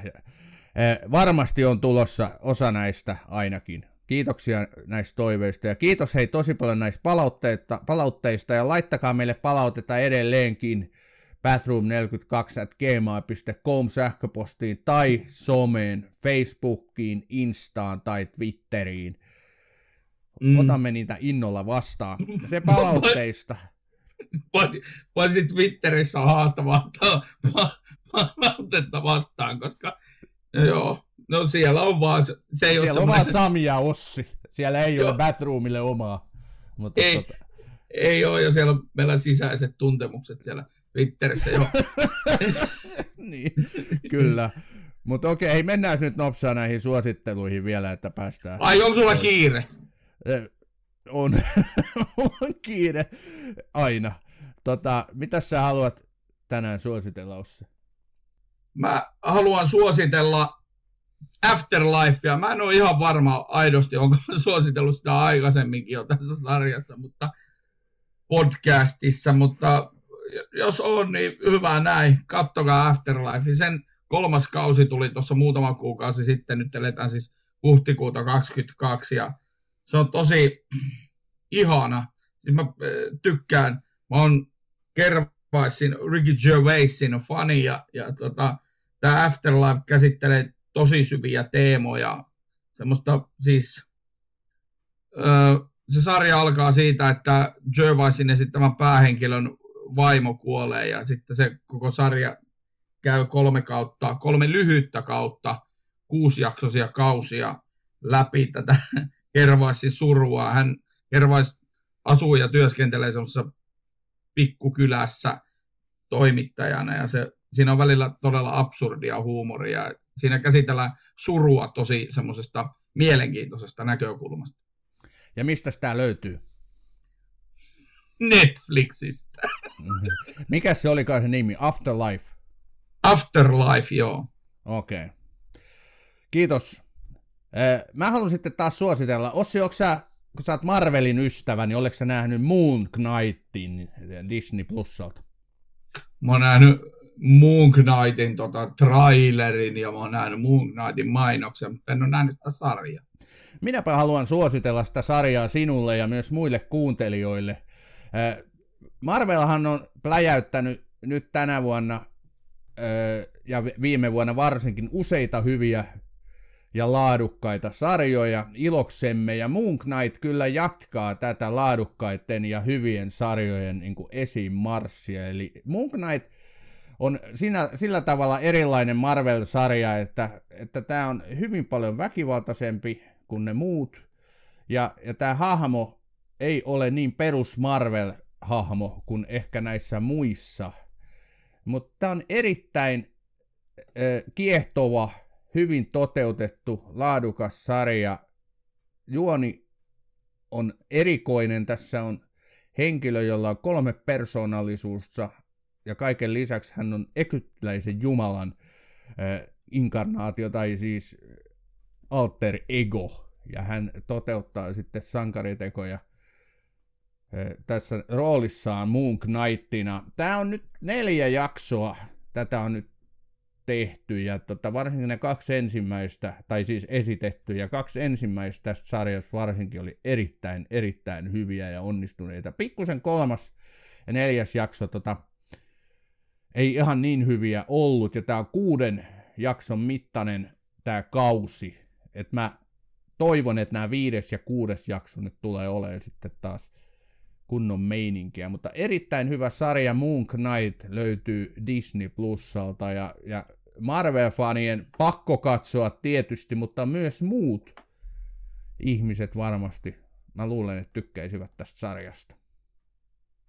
Eh, varmasti on tulossa osa näistä ainakin. Kiitoksia näistä toiveista ja kiitos hei tosi paljon näistä palautteista, palautteista ja laittakaa meille palautetta edelleenkin bathroom42 at gmail.com sähköpostiin tai someen, Facebookiin, Instaan tai Twitteriin. Mm. Otamme niitä innolla vastaan. Se palautteista. Voisi Twitterissä haastavaa palautetta vastaan, koska joo, no siellä on vaan, se ei siellä ole on vaan Sami ja Ossi. Siellä ei joo. ole Bathroomille omaa. Mutta ei, tota... ei ole, ja siellä on meillä sisäiset tuntemukset siellä Twitterissä jo. <laughs> niin, kyllä. Mutta okei, mennään nyt nopsaa näihin suositteluihin vielä, että päästään. Ai, onko sulla kiire? On, <laughs> on kiire aina. Tota, mitä sä haluat tänään suositella, Ossi? Mä haluan suositella Afterlifea. Mä en ole ihan varma aidosti, onko mä suositellut sitä aikaisemminkin jo tässä sarjassa, mutta podcastissa, mutta jos on, niin hyvä näin. Kattokaa Afterlife. Sen kolmas kausi tuli tuossa muutama kuukausi sitten. Nyt eletään siis huhtikuuta 22 ja se on tosi <clears throat> ihana. Siis mä äh, tykkään. Mä oon Kervaisin Ricky Gervaisin fani ja, ja tota, tämä Afterlife käsittelee tosi syviä teemoja. Semmoista siis... Öö, se sarja alkaa siitä, että Gervaisin esittämän päähenkilön vaimo kuolee ja sitten se koko sarja käy kolme kautta, kolme lyhyttä kautta, kuusijaksoisia kausia läpi tätä <laughs> Hervaisin surua. Hän Hervais asuu ja työskentelee semmoisessa pikkukylässä toimittajana ja se, siinä on välillä todella absurdia huumoria. Siinä käsitellään surua tosi semmoisesta mielenkiintoisesta näkökulmasta. Ja mistä tämä löytyy? Netflixistä. <laughs> Mikä se olikaan se nimi? Afterlife? Afterlife, joo. Okei. Okay. Kiitos. Mä haluan sitten taas suositella. Ossi, onko sä, kun sä oot Marvelin ystävä, niin oletko sä nähnyt Moon Knightin Disney Plusalta? Mä oon nähnyt Moon Knightin tota, trailerin ja mä oon nähnyt Moon Knightin mainoksen, mutta en ole nähnyt sitä sarjaa. Minäpä haluan suositella sitä sarjaa sinulle ja myös muille kuuntelijoille. Marvelhan on pläjäyttänyt nyt tänä vuonna ja viime vuonna varsinkin useita hyviä ja laadukkaita sarjoja iloksemme, ja Moon Knight kyllä jatkaa tätä laadukkaiden ja hyvien sarjojen niin kuin esiin marssia, eli Moon Knight on siinä, sillä tavalla erilainen Marvel-sarja, että, että tämä on hyvin paljon väkivaltaisempi kuin ne muut, ja, ja tämä hahmo ei ole niin perus Marvel-hahmo kuin ehkä näissä muissa, mutta tämä on erittäin äh, kiehtova, hyvin toteutettu, laadukas sarja. Juoni on erikoinen. Tässä on henkilö, jolla on kolme persoonallisuutta ja kaiken lisäksi hän on egyptiläisen jumalan äh, inkarnaatio tai siis alter ego ja hän toteuttaa sitten sankaritekoja tässä roolissaan Moon Knightina. Tämä on nyt neljä jaksoa, tätä on nyt tehty ja tota, varsinkin ne kaksi ensimmäistä, tai siis esitetty ja kaksi ensimmäistä tästä sarjasta varsinkin oli erittäin, erittäin hyviä ja onnistuneita. Pikkusen kolmas ja neljäs jakso tota, ei ihan niin hyviä ollut ja tämä on kuuden jakson mittainen tämä kausi, että mä toivon, että nämä viides ja kuudes jakso nyt tulee olemaan sitten taas kunnon meininkiä, mutta erittäin hyvä sarja Moon Knight löytyy Disney Plusalta ja, ja Marvel-fanien pakko katsoa tietysti, mutta myös muut ihmiset varmasti, mä luulen, että tykkäisivät tästä sarjasta.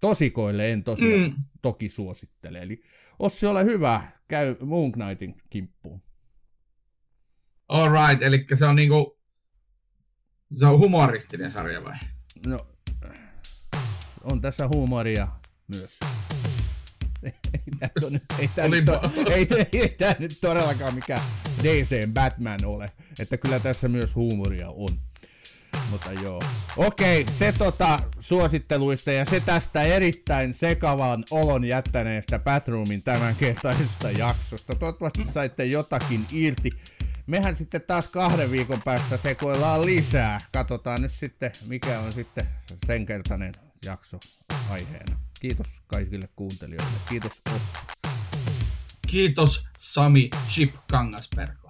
Tosikoille en tosiaan mm. toki suosittele, eli Ossi, ole hyvä, käy Moon Knightin kimppuun. All right, eli se on niinku, se on humoristinen sarja vai? No, on tässä huumoria myös. ei tämä nyt, ei tämä nyt, ei, ei, ei tämä nyt todellakaan mikään DC Batman ole, että kyllä tässä myös huumoria on. Mutta joo. Okei, se tota suositteluista ja se tästä erittäin sekavan olon jättäneestä Batroomin tämänkertaisesta jaksosta. Toivottavasti saitte jotakin irti. Mehän sitten taas kahden viikon päästä sekoillaan lisää. Katsotaan nyt sitten, mikä on sitten sen kertainen jakso aiheena. Kiitos kaikille kuuntelijoille. Kiitos. Kiitos Sami Chip Kangasberg.